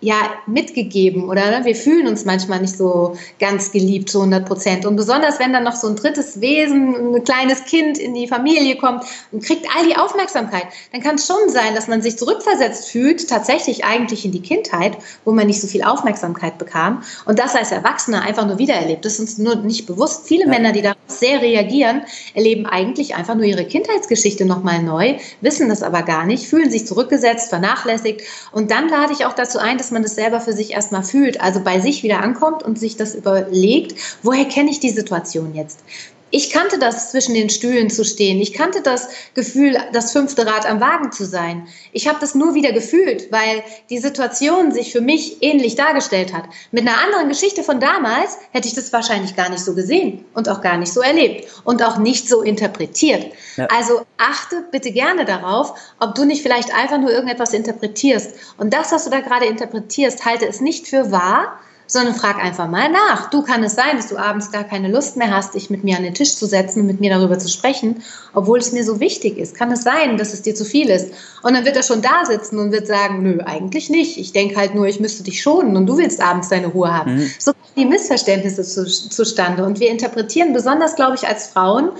ja mitgegeben oder ne? wir fühlen uns manchmal nicht so ganz geliebt zu 100 Prozent. Und besonders wenn dann noch so ein drittes Wesen, ein kleines Kind in die Familie kommt und kriegt all die Aufmerksamkeit, dann kann es schon sein, dass man sich zurückversetzt fühlt, tatsächlich eigentlich in die Kindheit, wo man nicht so viel Aufmerksamkeit bekam und das als Erwachsener einfach nur wiedererlebt. Das ist uns nur nicht bewusst. Viele ja. Männer, die darauf sehr reagieren, erleben eigentlich einfach nur ihre Kindheitsgeschichte nochmal neu, wissen das aber gar nicht, fühlen sich zurückgesetzt, vernachlässigt und dann lade ich auch dazu ein, dass man das selber für sich erstmal fühlt, also bei sich wieder ankommt und sich das überlegt, woher kenne ich die Situation jetzt? Ich kannte das, zwischen den Stühlen zu stehen. Ich kannte das Gefühl, das fünfte Rad am Wagen zu sein. Ich habe das nur wieder gefühlt, weil die Situation sich für mich ähnlich dargestellt hat. Mit einer anderen Geschichte von damals hätte ich das wahrscheinlich gar nicht so gesehen und auch gar nicht so erlebt und auch nicht so interpretiert. Ja. Also achte bitte gerne darauf, ob du nicht vielleicht einfach nur irgendetwas interpretierst. Und das, was du da gerade interpretierst, halte es nicht für wahr, sondern frag einfach mal nach. Du kann es sein, dass du abends gar keine Lust mehr hast, dich mit mir an den Tisch zu setzen und mit mir darüber zu sprechen, obwohl es mir so wichtig ist. Kann es sein, dass es dir zu viel ist? Und dann wird er schon da sitzen und wird sagen, nö, eigentlich nicht. Ich denke halt nur, ich müsste dich schonen und du willst abends deine Ruhe haben. Mhm. So kommen die Missverständnisse zu, zustande. Und wir interpretieren besonders, glaube ich, als Frauen,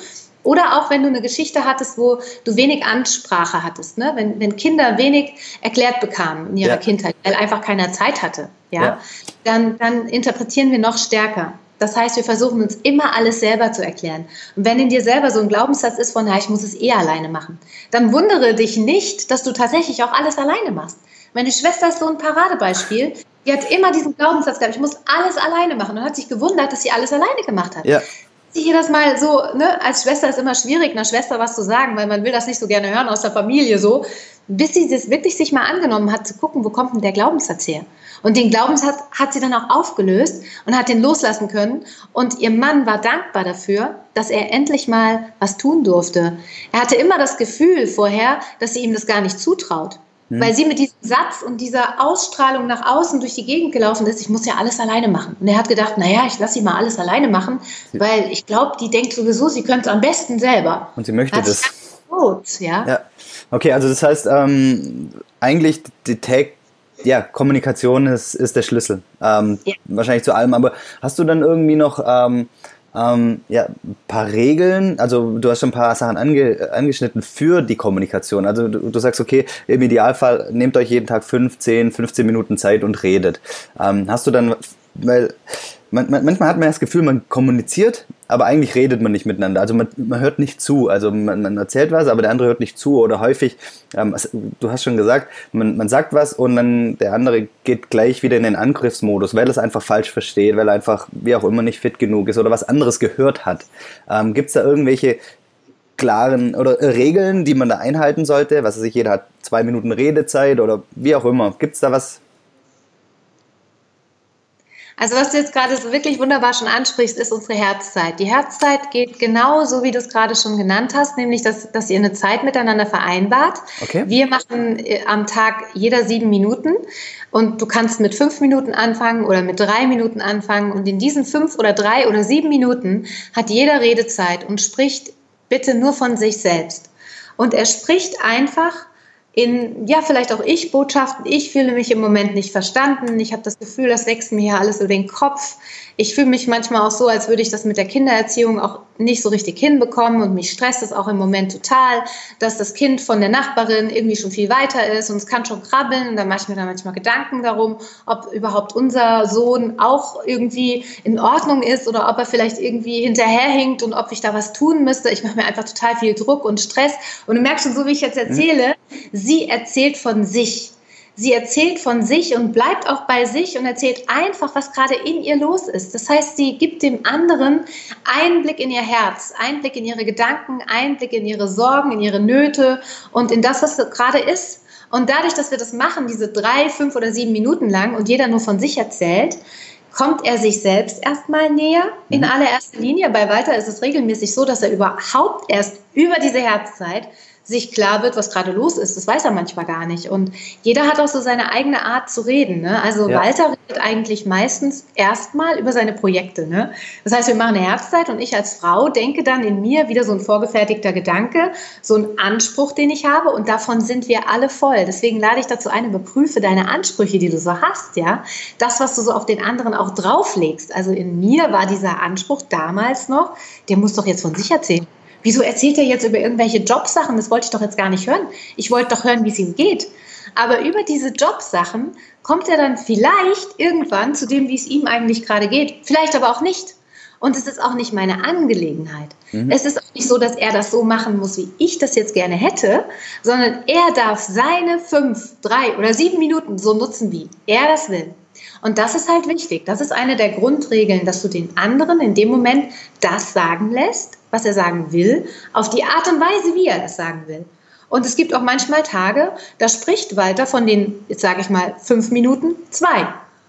oder auch wenn du eine Geschichte hattest, wo du wenig Ansprache hattest, ne? wenn, wenn Kinder wenig erklärt bekamen in ihrer ja. Kindheit, weil einfach keiner Zeit hatte, ja? ja, Dann, dann interpretieren wir noch stärker. Das heißt, wir versuchen uns immer alles selber zu erklären. Und wenn in dir selber so ein Glaubenssatz ist von, ja, ich muss es eh alleine machen, dann wundere dich nicht, dass du tatsächlich auch alles alleine machst. Meine Schwester ist so ein Paradebeispiel. Die hat immer diesen Glaubenssatz gehabt, ich muss alles alleine machen und hat sich gewundert, dass sie alles alleine gemacht hat. Ja sich hier das mal so, ne, als Schwester ist immer schwierig, einer Schwester was zu sagen, weil man will das nicht so gerne hören aus der Familie so, bis sie das wirklich sich mal angenommen hat, zu gucken, wo kommt denn der Glaubenssatz her? Und den Glaubenssatz hat sie dann auch aufgelöst und hat den loslassen können. Und ihr Mann war dankbar dafür, dass er endlich mal was tun durfte. Er hatte immer das Gefühl vorher, dass sie ihm das gar nicht zutraut. Hm. Weil sie mit diesem Satz und dieser Ausstrahlung nach außen durch die Gegend gelaufen ist, ich muss ja alles alleine machen. Und er hat gedacht, naja, ich lasse sie mal alles alleine machen, weil ich glaube, die denkt sowieso, sie könnte es am besten selber. Und sie möchte hat das. Gut, ja. ja. Okay, also das heißt, ähm, eigentlich die Tag ja, Kommunikation ist, ist der Schlüssel. Ähm, ja. Wahrscheinlich zu allem. Aber hast du dann irgendwie noch ähm, ähm, ja, ein paar Regeln, also du hast schon ein paar Sachen ange, angeschnitten für die Kommunikation. Also du, du, sagst, okay, im Idealfall nehmt euch jeden Tag 15, 15 Minuten Zeit und redet. Ähm, hast du dann, weil man, man, manchmal hat man das Gefühl, man kommuniziert, aber eigentlich redet man nicht miteinander. Also man, man hört nicht zu. Also man, man, erzählt was, aber der andere hört nicht zu. Oder häufig, ähm, du hast schon gesagt, man, man sagt was und dann der andere geht gleich wieder in den Angriffsmodus, weil er es einfach falsch versteht, weil er einfach, wie auch immer, nicht fit genug ist oder was anderes gehört hat. Ähm, Gibt es da irgendwelche klaren oder äh, Regeln, die man da einhalten sollte? Was weiß ich, jeder hat zwei Minuten Redezeit oder wie auch immer. Gibt es da was, also was du jetzt gerade so wirklich wunderbar schon ansprichst, ist unsere Herzzeit. Die Herzzeit geht genau so, wie du es gerade schon genannt hast, nämlich, dass, dass ihr eine Zeit miteinander vereinbart. Okay. Wir machen äh, am Tag jeder sieben Minuten und du kannst mit fünf Minuten anfangen oder mit drei Minuten anfangen und in diesen fünf oder drei oder sieben Minuten hat jeder Redezeit und spricht bitte nur von sich selbst. Und er spricht einfach in, ja, vielleicht auch ich Botschaften. Ich fühle mich im Moment nicht verstanden. Ich habe das Gefühl, das wächst mir hier alles über den Kopf. Ich fühle mich manchmal auch so, als würde ich das mit der Kindererziehung auch nicht so richtig hinbekommen und mich stresst es auch im Moment total, dass das Kind von der Nachbarin irgendwie schon viel weiter ist und es kann schon krabbeln und dann mache ich mir da manchmal Gedanken darum, ob überhaupt unser Sohn auch irgendwie in Ordnung ist oder ob er vielleicht irgendwie hinterherhinkt und ob ich da was tun müsste. Ich mache mir einfach total viel Druck und Stress und du merkst schon, so wie ich jetzt erzähle, sie erzählt von sich. Sie erzählt von sich und bleibt auch bei sich und erzählt einfach, was gerade in ihr los ist. Das heißt, sie gibt dem anderen Einblick in ihr Herz, Einblick in ihre Gedanken, Einblick in ihre Sorgen, in ihre Nöte und in das, was gerade ist. Und dadurch, dass wir das machen, diese drei, fünf oder sieben Minuten lang und jeder nur von sich erzählt, kommt er sich selbst erstmal näher. In mhm. allererster Linie. Bei Walter ist es regelmäßig so, dass er überhaupt erst über diese Herzzeit sich klar wird, was gerade los ist. Das weiß er manchmal gar nicht. Und jeder hat auch so seine eigene Art zu reden. Ne? Also ja. Walter redet eigentlich meistens erstmal über seine Projekte. Ne? Das heißt, wir machen eine Herzzeit und ich als Frau denke dann in mir wieder so ein vorgefertigter Gedanke, so ein Anspruch, den ich habe und davon sind wir alle voll. Deswegen lade ich dazu ein, überprüfe deine Ansprüche, die du so hast, ja. Das, was du so auf den anderen auch drauflegst. Also in mir war dieser Anspruch damals noch, der muss doch jetzt von sich erzählen. Wieso erzählt er jetzt über irgendwelche Jobsachen? Das wollte ich doch jetzt gar nicht hören. Ich wollte doch hören, wie es ihm geht. Aber über diese Jobsachen kommt er dann vielleicht irgendwann zu dem, wie es ihm eigentlich gerade geht. Vielleicht aber auch nicht. Und es ist auch nicht meine Angelegenheit. Mhm. Es ist auch nicht so, dass er das so machen muss, wie ich das jetzt gerne hätte, sondern er darf seine fünf, drei oder sieben Minuten so nutzen, wie er das will. Und das ist halt wichtig. Das ist eine der Grundregeln, dass du den anderen in dem Moment das sagen lässt, was er sagen will, auf die Art und Weise, wie er es sagen will. Und es gibt auch manchmal Tage, da spricht Walter von den, jetzt sage ich mal, fünf Minuten zwei.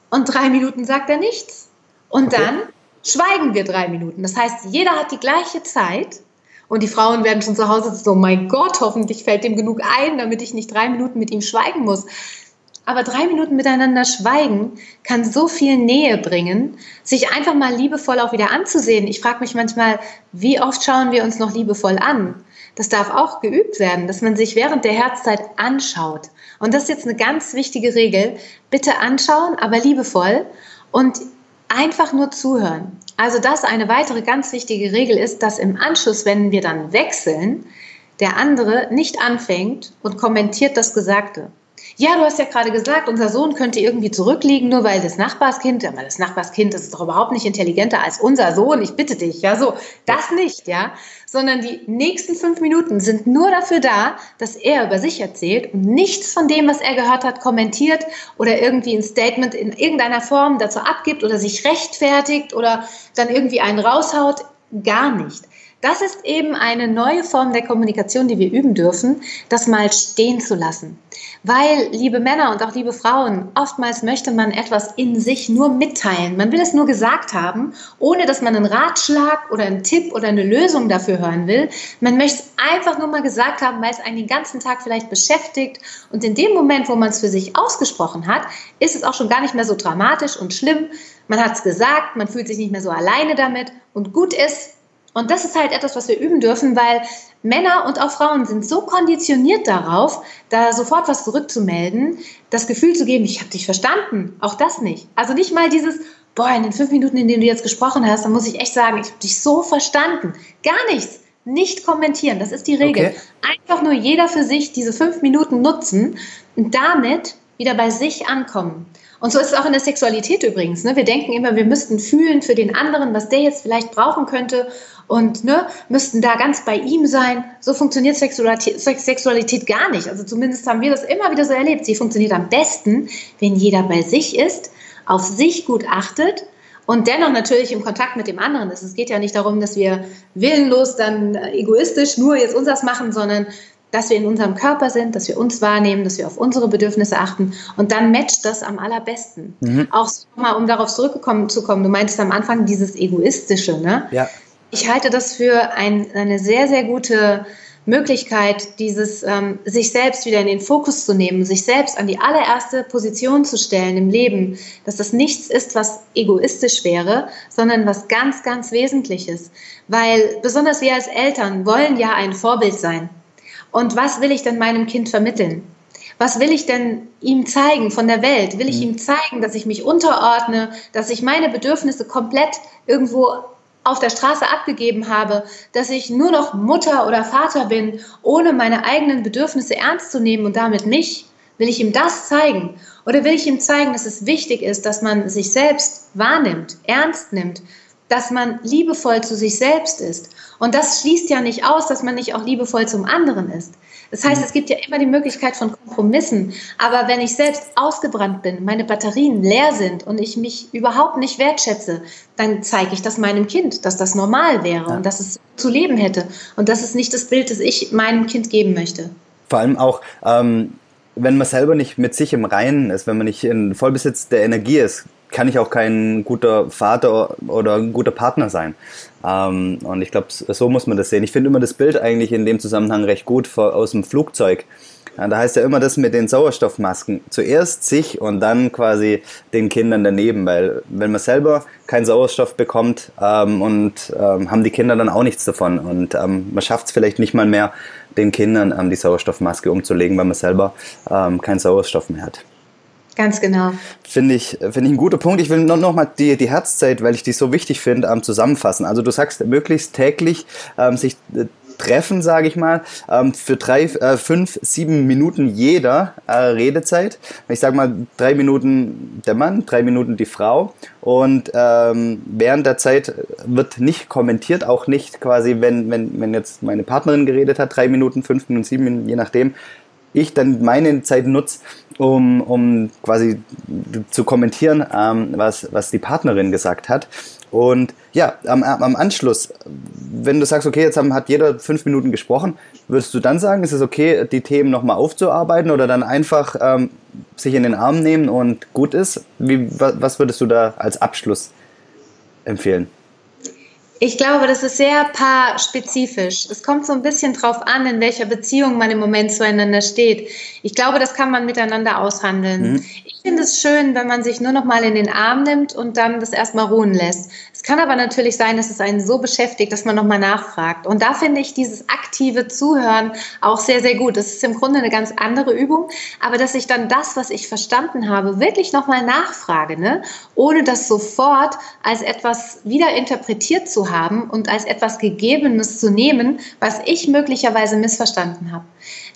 Und drei Minuten sagt er nichts. Und okay. dann schweigen wir drei Minuten. Das heißt, jeder hat die gleiche Zeit. Und die Frauen werden schon zu Hause so, mein Gott, hoffentlich fällt dem genug ein, damit ich nicht drei Minuten mit ihm schweigen muss. Aber drei Minuten miteinander schweigen kann so viel Nähe bringen, sich einfach mal liebevoll auch wieder anzusehen. Ich frage mich manchmal, wie oft schauen wir uns noch liebevoll an? Das darf auch geübt werden, dass man sich während der Herzzeit anschaut. Und das ist jetzt eine ganz wichtige Regel. Bitte anschauen, aber liebevoll und einfach nur zuhören. Also das eine weitere ganz wichtige Regel ist, dass im Anschluss, wenn wir dann wechseln, der andere nicht anfängt und kommentiert das Gesagte. Ja, du hast ja gerade gesagt, unser Sohn könnte irgendwie zurückliegen, nur weil das Nachbarskind, aber das Nachbarskind das ist doch überhaupt nicht intelligenter als unser Sohn, ich bitte dich, ja, so, das nicht, ja, sondern die nächsten fünf Minuten sind nur dafür da, dass er über sich erzählt und nichts von dem, was er gehört hat, kommentiert oder irgendwie ein Statement in irgendeiner Form dazu abgibt oder sich rechtfertigt oder dann irgendwie einen raushaut, gar nicht. Das ist eben eine neue Form der Kommunikation, die wir üben dürfen, das mal stehen zu lassen. Weil, liebe Männer und auch liebe Frauen, oftmals möchte man etwas in sich nur mitteilen. Man will es nur gesagt haben, ohne dass man einen Ratschlag oder einen Tipp oder eine Lösung dafür hören will. Man möchte es einfach nur mal gesagt haben, weil es einen den ganzen Tag vielleicht beschäftigt. Und in dem Moment, wo man es für sich ausgesprochen hat, ist es auch schon gar nicht mehr so dramatisch und schlimm. Man hat es gesagt, man fühlt sich nicht mehr so alleine damit. Und gut ist, und das ist halt etwas, was wir üben dürfen, weil Männer und auch Frauen sind so konditioniert darauf, da sofort was zurückzumelden, das Gefühl zu geben, ich habe dich verstanden. Auch das nicht. Also nicht mal dieses, boah, in den fünf Minuten, in denen du jetzt gesprochen hast, dann muss ich echt sagen, ich habe dich so verstanden. Gar nichts. Nicht kommentieren, das ist die Regel. Okay. Einfach nur jeder für sich diese fünf Minuten nutzen und damit wieder bei sich ankommen. Und so ist es auch in der Sexualität übrigens. Ne? Wir denken immer, wir müssten fühlen für den anderen, was der jetzt vielleicht brauchen könnte und ne, müssten da ganz bei ihm sein. So funktioniert Sexualität, Sexualität gar nicht. Also zumindest haben wir das immer wieder so erlebt. Sie funktioniert am besten, wenn jeder bei sich ist, auf sich gut achtet und dennoch natürlich im Kontakt mit dem anderen ist. Es geht ja nicht darum, dass wir willenlos dann egoistisch nur jetzt unseres machen, sondern dass wir in unserem Körper sind, dass wir uns wahrnehmen, dass wir auf unsere Bedürfnisse achten und dann matcht das am allerbesten. Mhm. Auch mal, um darauf zurückzukommen, zu kommen, du meintest am Anfang dieses Egoistische, ne? Ja. Ich halte das für ein, eine sehr, sehr gute Möglichkeit, dieses ähm, sich selbst wieder in den Fokus zu nehmen, sich selbst an die allererste Position zu stellen im Leben, dass das nichts ist, was egoistisch wäre, sondern was ganz, ganz Wesentliches. Weil besonders wir als Eltern wollen ja ein Vorbild sein. Und was will ich denn meinem Kind vermitteln? Was will ich denn ihm zeigen von der Welt? Will ich mhm. ihm zeigen, dass ich mich unterordne, dass ich meine Bedürfnisse komplett irgendwo auf der Straße abgegeben habe, dass ich nur noch Mutter oder Vater bin, ohne meine eigenen Bedürfnisse ernst zu nehmen und damit mich? Will ich ihm das zeigen? Oder will ich ihm zeigen, dass es wichtig ist, dass man sich selbst wahrnimmt, ernst nimmt, dass man liebevoll zu sich selbst ist. Und das schließt ja nicht aus, dass man nicht auch liebevoll zum anderen ist. Das heißt, es gibt ja immer die Möglichkeit von Kompromissen. Aber wenn ich selbst ausgebrannt bin, meine Batterien leer sind und ich mich überhaupt nicht wertschätze, dann zeige ich das meinem Kind, dass das normal wäre ja. und dass es zu leben hätte. Und das ist nicht das Bild, das ich meinem Kind geben möchte. Vor allem auch, ähm, wenn man selber nicht mit sich im Reinen ist, wenn man nicht in Vollbesitz der Energie ist, kann ich auch kein guter Vater oder ein guter Partner sein. Ähm, und ich glaube, so muss man das sehen. Ich finde immer das Bild eigentlich in dem Zusammenhang recht gut aus dem Flugzeug. Ja, da heißt ja immer das mit den Sauerstoffmasken. Zuerst sich und dann quasi den Kindern daneben, weil wenn man selber keinen Sauerstoff bekommt ähm, und ähm, haben die Kinder dann auch nichts davon und ähm, man schafft es vielleicht nicht mal mehr, den Kindern ähm, die Sauerstoffmaske umzulegen, weil man selber ähm, keinen Sauerstoff mehr hat. Ganz genau. Finde ich, finde ich ein guter Punkt. Ich will noch, noch mal die, die Herzzeit, weil ich die so wichtig finde, ähm, zusammenfassen. Also du sagst möglichst täglich ähm, sich äh, treffen, sage ich mal, ähm, für drei, äh, fünf, sieben Minuten jeder äh, Redezeit. Ich sage mal drei Minuten der Mann, drei Minuten die Frau und ähm, während der Zeit wird nicht kommentiert, auch nicht quasi, wenn, wenn, wenn jetzt meine Partnerin geredet hat, drei Minuten, fünf Minuten, sieben Minuten, je nachdem, ich dann meine Zeit nutze, um, um quasi zu kommentieren, ähm, was, was die Partnerin gesagt hat. Und ja, am, am Anschluss, wenn du sagst, okay, jetzt haben, hat jeder fünf Minuten gesprochen, würdest du dann sagen, ist es okay, die Themen nochmal aufzuarbeiten oder dann einfach ähm, sich in den Arm nehmen und gut ist? Wie, was würdest du da als Abschluss empfehlen? Ich glaube, das ist sehr paarspezifisch. Es kommt so ein bisschen drauf an, in welcher Beziehung man im Moment zueinander steht. Ich glaube, das kann man miteinander aushandeln. Mhm. Ich finde es schön, wenn man sich nur noch mal in den Arm nimmt und dann das erstmal ruhen lässt. Es kann aber natürlich sein, dass es einen so beschäftigt, dass man noch mal nachfragt. Und da finde ich dieses aktive Zuhören auch sehr, sehr gut. Das ist im Grunde eine ganz andere Übung, aber dass ich dann das, was ich verstanden habe, wirklich noch mal nachfrage, ne? ohne das sofort als etwas wieder interpretiert zu haben und als etwas Gegebenes zu nehmen, was ich möglicherweise missverstanden habe.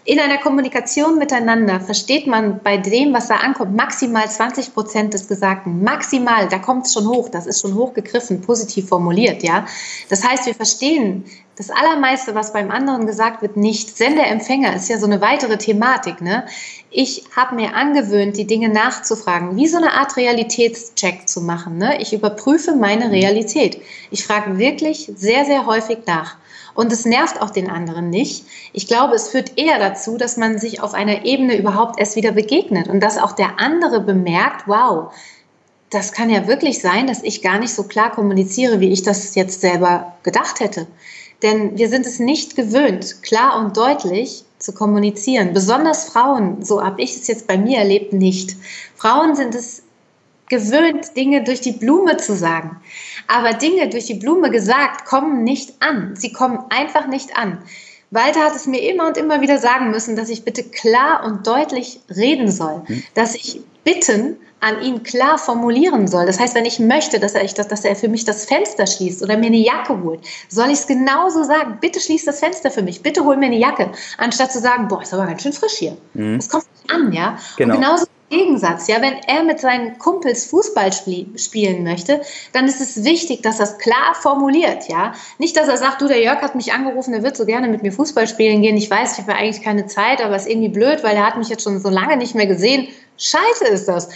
In einer Kommunikation miteinander versteht man bei dem, was da ankommt, maximal 20 Prozent des Gesagten. Maximal, da kommt es schon hoch, das ist schon hochgegriffen, positiv formuliert, ja. Das heißt, wir verstehen das Allermeiste, was beim anderen gesagt wird, nicht. Sender-Empfänger ist ja so eine weitere Thematik, ne? Ich habe mir angewöhnt, die Dinge nachzufragen, wie so eine Art Realitätscheck zu machen, ne? Ich überprüfe meine Realität. Ich frage wirklich sehr, sehr häufig nach. Und es nervt auch den anderen nicht. Ich glaube, es führt eher dazu, dass man sich auf einer Ebene überhaupt erst wieder begegnet und dass auch der andere bemerkt, wow, das kann ja wirklich sein, dass ich gar nicht so klar kommuniziere, wie ich das jetzt selber gedacht hätte. Denn wir sind es nicht gewöhnt, klar und deutlich zu kommunizieren. Besonders Frauen, so habe ich es jetzt bei mir erlebt, nicht. Frauen sind es gewöhnt, Dinge durch die Blume zu sagen. Aber Dinge durch die Blume gesagt kommen nicht an. Sie kommen einfach nicht an. Walter hat es mir immer und immer wieder sagen müssen, dass ich bitte klar und deutlich reden soll, hm. dass ich Bitten an ihn klar formulieren soll. Das heißt, wenn ich möchte, dass er, ich, dass, dass er für mich das Fenster schließt oder mir eine Jacke holt, soll ich es genauso sagen. Bitte schließ das Fenster für mich. Bitte hol mir eine Jacke. Anstatt zu sagen, boah, ist aber ganz schön frisch hier. Mhm. Das kommt nicht an, ja. Genau. Und genauso Gegensatz. Ja, wenn er mit seinen Kumpels Fußball spielen möchte, dann ist es wichtig, dass er es klar formuliert. Ja, nicht, dass er sagt, du, der Jörg hat mich angerufen, er wird so gerne mit mir Fußball spielen gehen. Ich weiß, ich habe ja eigentlich keine Zeit, aber es ist irgendwie blöd, weil er hat mich jetzt schon so lange nicht mehr gesehen. Scheiße ist das.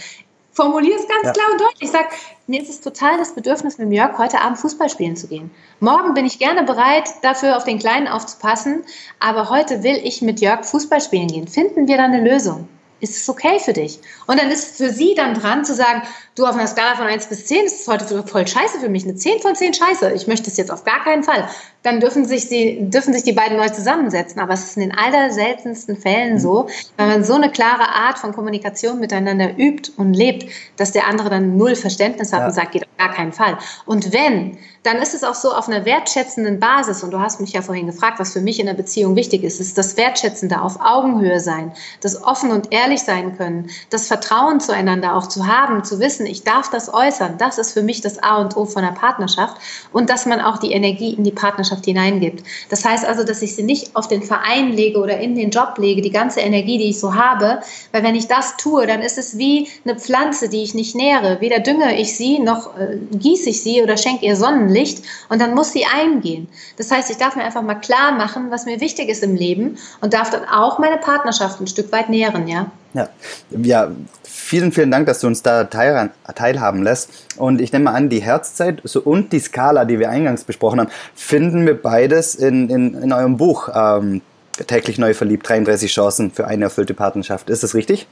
Formulier es ganz ja. klar und deutlich. Ich sage, mir ist es total das Bedürfnis, mit Jörg heute Abend Fußball spielen zu gehen. Morgen bin ich gerne bereit, dafür auf den Kleinen aufzupassen, aber heute will ich mit Jörg Fußball spielen gehen. Finden wir da eine Lösung? Ist es okay für dich? Und dann ist für sie dann dran zu sagen, du auf einer Skala von 1 bis 10 ist es heute voll scheiße für mich, eine 10 von 10 scheiße, ich möchte es jetzt auf gar keinen Fall. Dann dürfen sich, sie, dürfen sich die beiden neu zusammensetzen. Aber es ist in den allerseltensten Fällen so, wenn man so eine klare Art von Kommunikation miteinander übt und lebt, dass der andere dann null Verständnis hat ja. und sagt, geht auf gar keinen Fall. Und wenn, dann ist es auch so auf einer wertschätzenden Basis, und du hast mich ja vorhin gefragt, was für mich in der Beziehung wichtig ist, ist das Wertschätzende auf Augenhöhe sein, das offen und ehrlich sein können, das Vertrauen zueinander auch zu haben, zu wissen, ich darf das äußern, das ist für mich das A und O von der Partnerschaft und dass man auch die Energie in die Partnerschaft hineingibt. Das heißt also, dass ich sie nicht auf den Verein lege oder in den Job lege, die ganze Energie, die ich so habe, weil wenn ich das tue, dann ist es wie eine Pflanze, die ich nicht nähere. Weder dünge ich sie, noch äh, gieße ich sie oder schenke ihr Sonnen Licht und dann muss sie eingehen. Das heißt, ich darf mir einfach mal klar machen, was mir wichtig ist im Leben und darf dann auch meine Partnerschaft ein Stück weit nähren, ja. Ja, ja vielen, vielen Dank, dass du uns da teil, teilhaben lässt. Und ich nehme an, die Herzzeit so und die Skala, die wir eingangs besprochen haben, finden wir beides in, in, in eurem Buch ähm, Täglich neu verliebt, 33 Chancen für eine erfüllte Partnerschaft. Ist das richtig?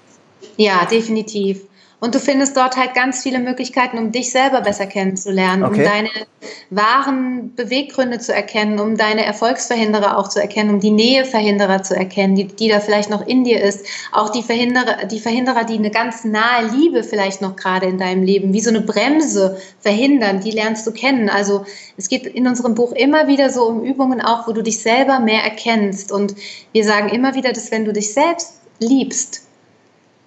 Ja, definitiv. Und du findest dort halt ganz viele Möglichkeiten, um dich selber besser kennenzulernen, okay. um deine wahren Beweggründe zu erkennen, um deine Erfolgsverhinderer auch zu erkennen, um die Näheverhinderer zu erkennen, die, die da vielleicht noch in dir ist. Auch die Verhinderer, die Verhinderer, die eine ganz nahe Liebe vielleicht noch gerade in deinem Leben, wie so eine Bremse verhindern, die lernst du kennen. Also es geht in unserem Buch immer wieder so um Übungen auch, wo du dich selber mehr erkennst. Und wir sagen immer wieder, dass wenn du dich selbst liebst,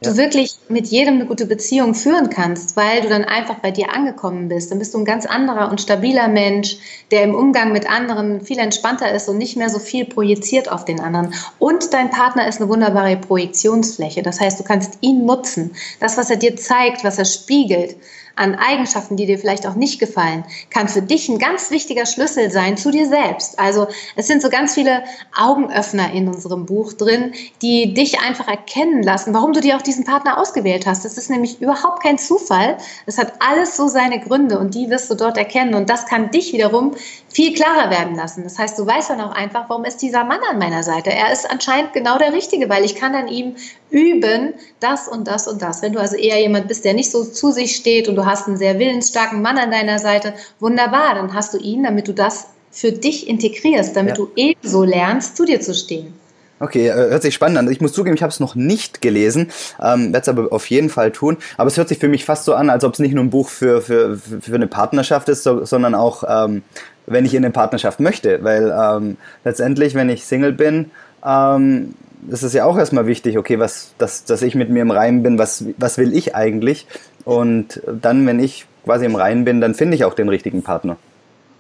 du wirklich mit jedem eine gute Beziehung führen kannst, weil du dann einfach bei dir angekommen bist. Dann bist du ein ganz anderer und stabiler Mensch, der im Umgang mit anderen viel entspannter ist und nicht mehr so viel projiziert auf den anderen. Und dein Partner ist eine wunderbare Projektionsfläche. Das heißt, du kannst ihn nutzen. Das, was er dir zeigt, was er spiegelt, an Eigenschaften, die dir vielleicht auch nicht gefallen, kann für dich ein ganz wichtiger Schlüssel sein zu dir selbst. Also es sind so ganz viele Augenöffner in unserem Buch drin, die dich einfach erkennen lassen, warum du dir auch diesen Partner ausgewählt hast. Das ist nämlich überhaupt kein Zufall. Es hat alles so seine Gründe und die wirst du dort erkennen und das kann dich wiederum viel klarer werden lassen. Das heißt, du weißt dann auch einfach, warum ist dieser Mann an meiner Seite? Er ist anscheinend genau der Richtige, weil ich kann an ihm üben, das und das und das. Wenn du also eher jemand bist, der nicht so zu sich steht und du hast einen sehr willensstarken Mann an deiner Seite, wunderbar, dann hast du ihn, damit du das für dich integrierst, damit ja. du ebenso lernst, zu dir zu stehen. Okay, äh, hört sich spannend an. Ich muss zugeben, ich habe es noch nicht gelesen, ähm, werde es aber auf jeden Fall tun. Aber es hört sich für mich fast so an, als ob es nicht nur ein Buch für, für, für eine Partnerschaft ist, so, sondern auch, ähm, wenn ich in eine Partnerschaft möchte. Weil ähm, letztendlich, wenn ich Single bin, ähm, ist ja auch erstmal wichtig, okay, was, dass, dass ich mit mir im Reinen bin, was, was will ich eigentlich? Und dann, wenn ich quasi im Reinen bin, dann finde ich auch den richtigen Partner.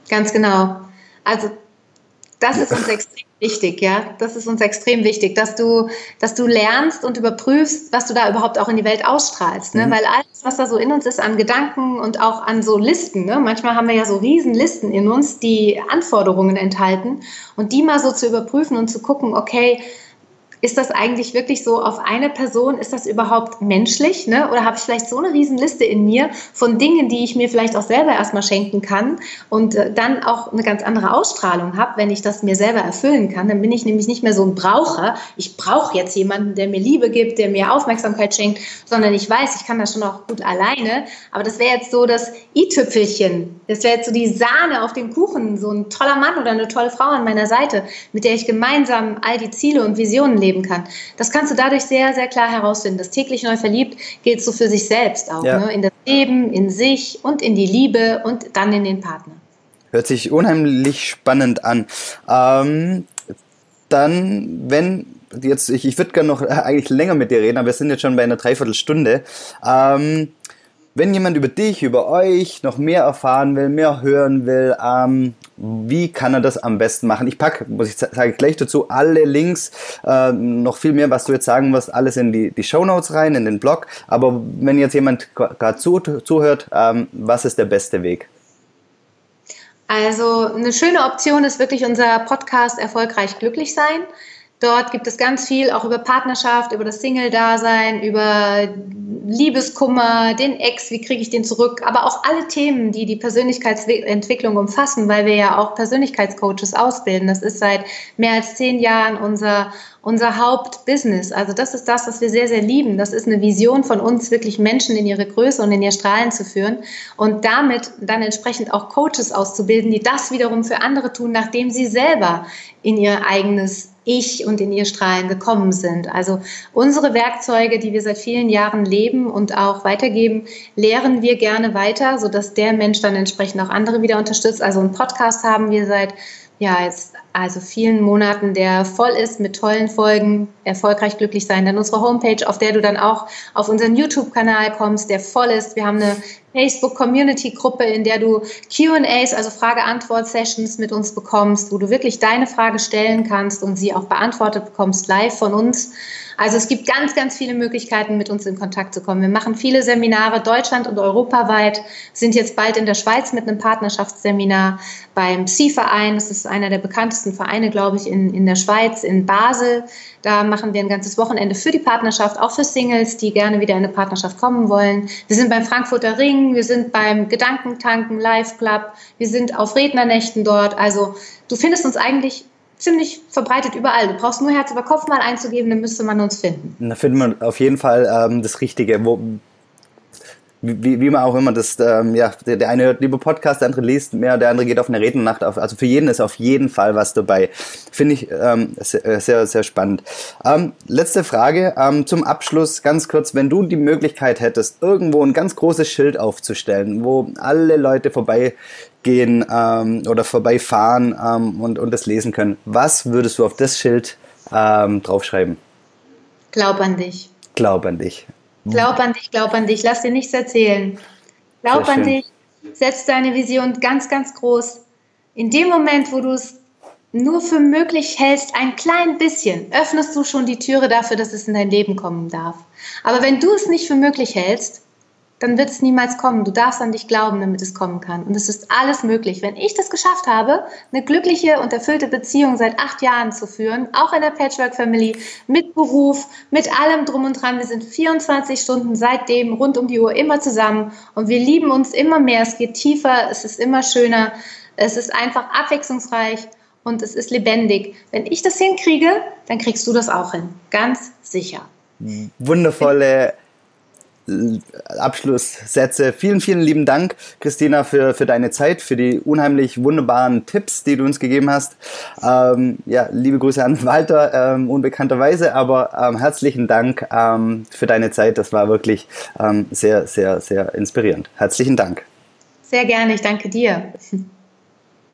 Ganz genau. Also das ist uns extrem wichtig, ja. Das ist uns extrem wichtig, dass du, dass du lernst und überprüfst, was du da überhaupt auch in die Welt ausstrahlst. Ne? Mhm. Weil alles, was da so in uns ist an Gedanken und auch an so Listen, ne? manchmal haben wir ja so riesen Listen in uns, die Anforderungen enthalten und die mal so zu überprüfen und zu gucken, okay, ist das eigentlich wirklich so auf eine Person, ist das überhaupt menschlich? Ne? Oder habe ich vielleicht so eine Riesenliste in mir von Dingen, die ich mir vielleicht auch selber erstmal schenken kann und äh, dann auch eine ganz andere Ausstrahlung habe, wenn ich das mir selber erfüllen kann. Dann bin ich nämlich nicht mehr so ein Braucher. Ich brauche jetzt jemanden, der mir Liebe gibt, der mir Aufmerksamkeit schenkt, sondern ich weiß, ich kann das schon auch gut alleine. Aber das wäre jetzt so das i-Tüpfelchen. Das wäre jetzt so die Sahne auf dem Kuchen, so ein toller Mann oder eine tolle Frau an meiner Seite, mit der ich gemeinsam all die Ziele und Visionen lebe leben kann. Das kannst du dadurch sehr, sehr klar herausfinden. Das täglich neu verliebt gilt so für sich selbst auch. Ja. Ne? In das Leben, in sich und in die Liebe und dann in den Partner. Hört sich unheimlich spannend an. Ähm, dann, wenn jetzt, ich, ich würde gerne noch eigentlich länger mit dir reden, aber wir sind jetzt schon bei einer Dreiviertelstunde. Ähm, wenn jemand über dich, über euch noch mehr erfahren will, mehr hören will, ähm, wie kann er das am besten machen? Ich packe, muss ich sage gleich dazu, alle Links, äh, noch viel mehr, was du jetzt sagen wirst, alles in die, die Show Notes rein, in den Blog. Aber wenn jetzt jemand gerade zu, zuhört, ähm, was ist der beste Weg? Also eine schöne Option ist wirklich unser Podcast Erfolgreich Glücklich Sein. Dort gibt es ganz viel auch über Partnerschaft, über das Single-Dasein, über Liebeskummer, den Ex, wie kriege ich den zurück, aber auch alle Themen, die die Persönlichkeitsentwicklung umfassen, weil wir ja auch Persönlichkeitscoaches ausbilden. Das ist seit mehr als zehn Jahren unser, unser Hauptbusiness. Also das ist das, was wir sehr, sehr lieben. Das ist eine Vision von uns, wirklich Menschen in ihre Größe und in ihr Strahlen zu führen und damit dann entsprechend auch Coaches auszubilden, die das wiederum für andere tun, nachdem sie selber in ihr eigenes ich und in ihr Strahlen gekommen sind. Also unsere Werkzeuge, die wir seit vielen Jahren leben und auch weitergeben, lehren wir gerne weiter, sodass der Mensch dann entsprechend auch andere wieder unterstützt. Also einen Podcast haben wir seit ja, jetzt also vielen Monaten, der voll ist mit tollen Folgen, erfolgreich glücklich sein. Dann unsere Homepage, auf der du dann auch auf unseren YouTube-Kanal kommst, der voll ist. Wir haben eine Facebook-Community-Gruppe, in der du QAs, also Frage-Antwort-Sessions mit uns bekommst, wo du wirklich deine Frage stellen kannst und sie auch beantwortet bekommst live von uns. Also es gibt ganz, ganz viele Möglichkeiten, mit uns in Kontakt zu kommen. Wir machen viele Seminare deutschland- und europaweit, sind jetzt bald in der Schweiz mit einem Partnerschaftsseminar beim Psi-Verein. Das ist einer der bekanntesten Vereine, glaube ich, in, in der Schweiz, in Basel. Da machen wir ein ganzes Wochenende für die Partnerschaft, auch für Singles, die gerne wieder in eine Partnerschaft kommen wollen. Wir sind beim Frankfurter Ring, wir sind beim Gedankentanken Live Club, wir sind auf Rednernächten dort. Also du findest uns eigentlich ziemlich verbreitet überall. Du brauchst nur Herz über Kopf mal einzugeben, dann müsste man uns finden. Da findet man auf jeden Fall ähm, das Richtige. Wo, wie, wie man auch immer das, ähm, ja, der, der eine hört lieber Podcast, der andere liest mehr, der andere geht auf eine Rednernacht. Auf, also für jeden ist auf jeden Fall was dabei. Finde ich ähm, sehr, sehr, sehr spannend. Ähm, letzte Frage ähm, zum Abschluss, ganz kurz. Wenn du die Möglichkeit hättest, irgendwo ein ganz großes Schild aufzustellen, wo alle Leute vorbeigehen ähm, oder vorbeifahren ähm, und, und das lesen können, was würdest du auf das Schild ähm, draufschreiben? Glaub an dich. Glaub an dich. Glaub an dich, glaub an dich, lass dir nichts erzählen. Glaub an dich, setz deine Vision ganz, ganz groß. In dem Moment, wo du es nur für möglich hältst, ein klein bisschen, öffnest du schon die Türe dafür, dass es in dein Leben kommen darf. Aber wenn du es nicht für möglich hältst, dann wird es niemals kommen. Du darfst an dich glauben, damit es kommen kann. Und es ist alles möglich. Wenn ich das geschafft habe, eine glückliche und erfüllte Beziehung seit acht Jahren zu führen, auch in der Patchwork Family, mit Beruf, mit allem drum und dran. Wir sind 24 Stunden seitdem rund um die Uhr immer zusammen und wir lieben uns immer mehr. Es geht tiefer, es ist immer schöner, es ist einfach abwechslungsreich und es ist lebendig. Wenn ich das hinkriege, dann kriegst du das auch hin. Ganz sicher. Wundervolle Abschlusssätze. Vielen, vielen lieben Dank, Christina, für, für deine Zeit, für die unheimlich wunderbaren Tipps, die du uns gegeben hast. Ähm, ja, liebe Grüße an Walter, ähm, unbekannterweise, aber ähm, herzlichen Dank ähm, für deine Zeit. Das war wirklich ähm, sehr, sehr, sehr inspirierend. Herzlichen Dank. Sehr gerne, ich danke dir.